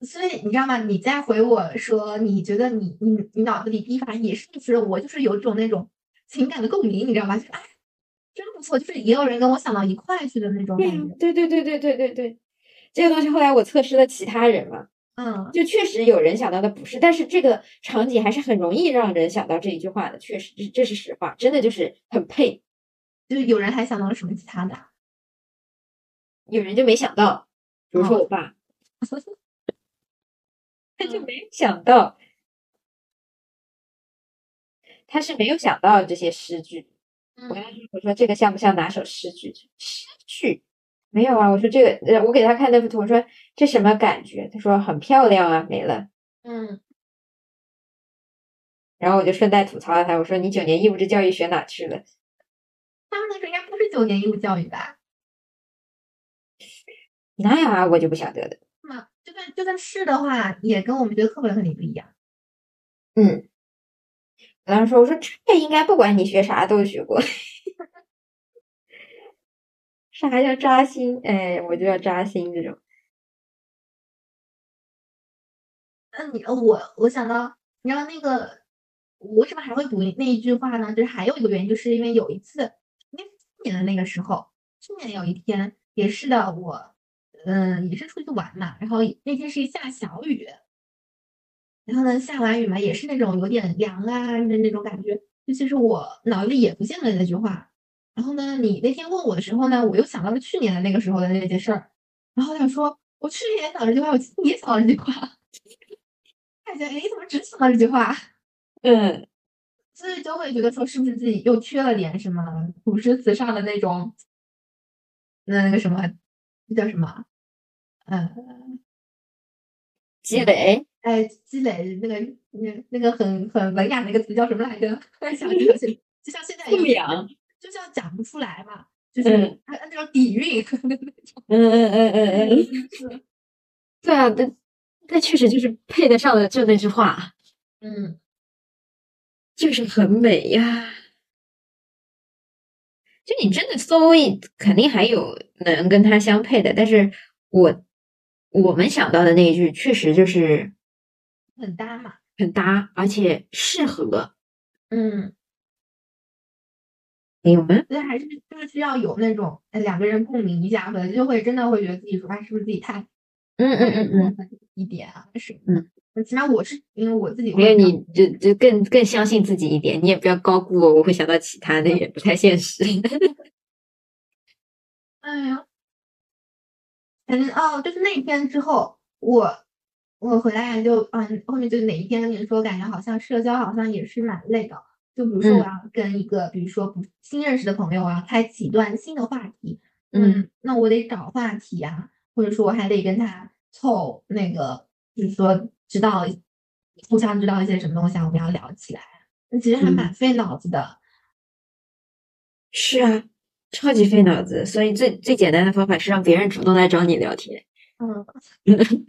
所以你知道吗？你再回我说，你觉得你你你脑子里第一反应也是就是我就是有一种那种情感的共鸣，你知道吗？就是哎，真不错，就是也有人跟我想到一块去的那种感觉。对对对对对对对，这个东西后来我测试了其他人嘛，嗯，就确实有人想到的不是，但是这个场景还是很容易让人想到这一句话的，确实这这是实话，真的就是很配。就是有人还想到了什么其他的啊？有人就没想到，比如说哦我爸，他就没想到，他是没有想到这些诗句。我跟他说，我说这个像不像哪首诗句？诗句没有啊。我说这个，呃，我给他看那幅图，我说这什么感觉？他说很漂亮啊，没了。嗯，然后我就顺带吐槽了他，我说你九年义务制教育学哪去了？他们那时候应该不是九年义务教育吧？那我就不晓得了。是吗？就算就算是的话，也跟我们这个课本肯定不一样。嗯，我当时说，我说这应该不管你学啥都学过。啥叫扎心？哎，我就要扎心这种。那你呃我我想到，你知道那个我为什么还会读那一句话呢？就是还有一个原因，就是因为有一次，应该是去年的那个时候，去年有一天也是的，我嗯也是出去玩嘛，然后那天是下小雨，然后呢下完雨嘛也是那种有点凉啊的那种感觉，就其实我脑子里也浮现了那句话。然后呢，你那天问我的时候呢，我又想到了去年的那个时候的那件事儿，然后他说我去年也想到这句话，我今年也想到这句话。感觉哎，怎么只想到这句话？嗯，所以就会觉得说，是不是自己又缺了点什么古诗词上的那种，那个什么，那叫什么？呃，积累。哎，积累那个那那个很很文雅的一个词叫什么来着？想不起来，就像现在有素养。就像讲不出来嘛，就是嗯按按那种底蕴。嗯嗯嗯嗯嗯，是，对啊，那那确实就是配得上的就那句话，嗯，就是很美呀。就你真的搜一，肯定还有能跟它相配的，但是我我们想到的那一句确实就是很搭嘛。很搭，而且适合。嗯，你有吗？所以还是就是需要有那种哎两个人共鸣一下，可能就会真的会觉得自己说哎是不是自己太嗯嗯嗯嗯，嗯一点啊是嗯，那起码我是因为我自己没有你就就更更相信自己一点，你也不要高估我，我会想到其他的，也不太现实。哎呀，反正哦，就是那天之后，我我回来就嗯，后面就哪一天跟你说，感觉好像社交好像也是蛮累的。就比如说嗯我要跟一个，比如说不新认识的朋友啊，开启一段新的话题，嗯，那我得找话题啊、或者说我还得跟他凑那个，就是说知道互相知道一些什么东西啊，我们要聊起来。那其实还嗯蛮费脑子的。是啊，超级费脑子，所以最最简单的方法是让别人主动来找你聊天。嗯，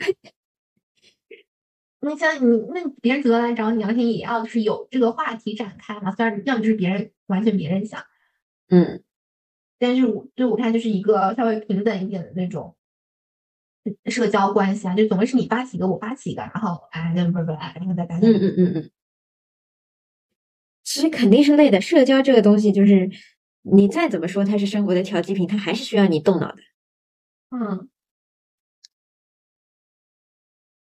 那像你，那别人主动来找你聊天，也要是有这个话题展开嘛。虽然要么就是别人完全别人想，嗯，但是我对我看就是一个稍微平等一点的那种社交关系啊，就总归是你发起一个，我发起一个，然后哎，那不不不，然后再大家嗯嗯嗯嗯，其实肯定是累的。社交这个东西，就是你再怎么说它是生活的调剂品，它还是需要你动脑的。嗯，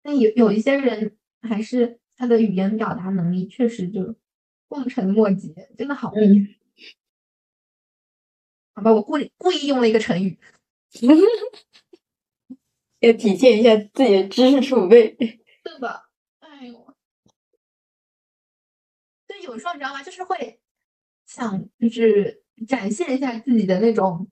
那有有一些人还是他的语言表达能力确实就望尘莫及，真的好厉害。嗯好吧，我故意故意用了一个成语。要体现一下自己的知识储备。对吧，哎呦，就有时候你知道吗？就是会想，就是展现一下自己的那种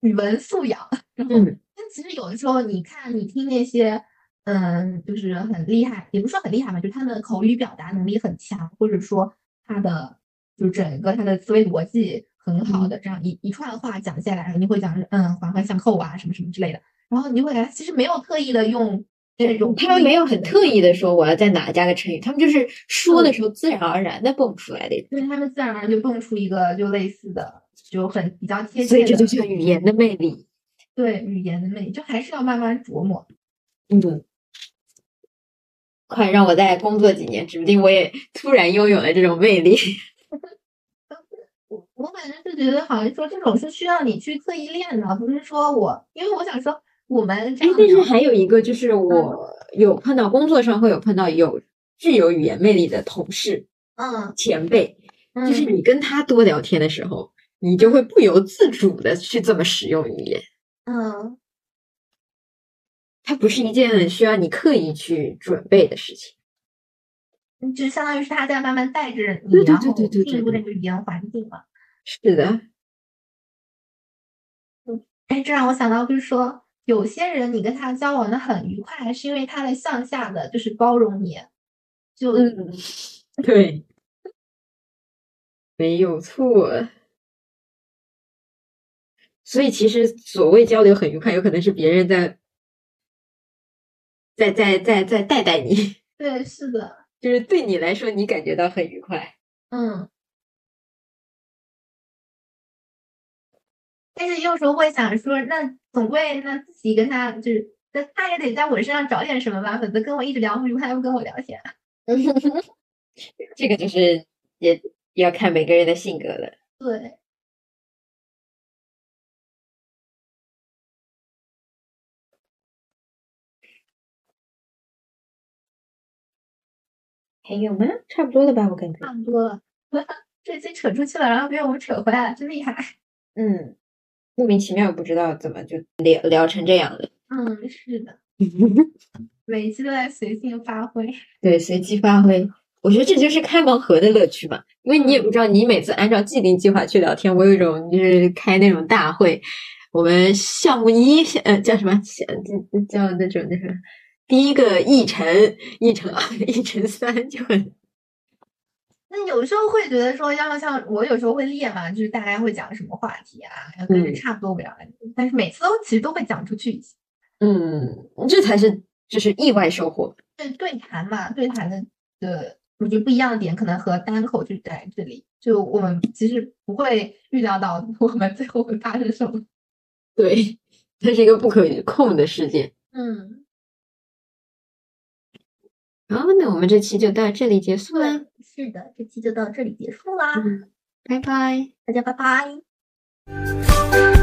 语文素养。然后，嗯但其实有的时候，你看你听那些，嗯，就是很厉害，也不是说很厉害吧，就是他的口语表达能力很强，或者说他的就整个他的思维逻辑很好的这样一一串话讲下来，你会讲嗯环环相扣啊什么什么之类的。然后你就会感觉其实没有特意的用这种，他们没有很特意的说我要在哪加个成语，他们就是说的时候自然而然的蹦出来的，因为他们自然而然就蹦出一个就类似的，就很比较贴切所以这就叫语言的魅力。对语言的魅力，就还是要慢慢琢磨。嗯，快让我再工作几年，指不定我也突然拥有了这种魅力。我我反正是觉得，好像说这种是需要你去刻意练的，不是说我，因为我想说我们这哎但是还有一个就是，我有碰到工作上会有碰到有具有语言魅力的同事嗯前辈，嗯，就是你跟他多聊天的时候，你就会不由自主的去这么使用语言。嗯它不是一件需要你刻意去准备的事情。嗯，就相当于是他在慢慢带着你，对对然后对对对进入对那个语言环境嘛。是的，哎，这让我想到，就是说有些人你跟他交往的很愉快，是因为他的向下的就是包容你，就嗯，对，没有错。所以其实所谓交流很愉快，有可能是别人在在在在在带带你，对，是的，就是对你来说，你感觉到很愉快。嗯。但是有时候会想说，那总归那自己跟他就是，那他也得在我身上找点什么吧，否则跟我一直聊不愉快，不跟我聊天。这个就是也要看每个人的性格了。对，还有吗？差不多了吧，我感觉。差不多了。这期扯出去了，然后被我们扯回来了，真厉害。嗯，莫名其妙，不知道怎么就聊聊成这样了。嗯，是的，每一期都在随性发挥。对，随机发挥。我觉得这就是开盲盒的乐趣嘛，因为你也不知道，你每次按照既定计划去聊天，我有一种就是开那种大会，我们项目一呃叫什么？叫叫那种那什么第一个议程、议程二、议程三就很那有时候会觉得说，要像我有时候会列嘛，就是大概会讲什么话题啊，要跟着嗯差不多围绕来。但是每次都其实都会讲出去一些。嗯，这才是就是意外收获。对对谈嘛，对谈的的我觉得不一样的点可能和单口就在这里，就我们其实不会预料到我们最后会发生什么。对，它是一个不可控的事件。嗯，好，那我们这期就到这里结束啦，是的，这期就到这里结束啦，嗯，拜拜。大家拜拜。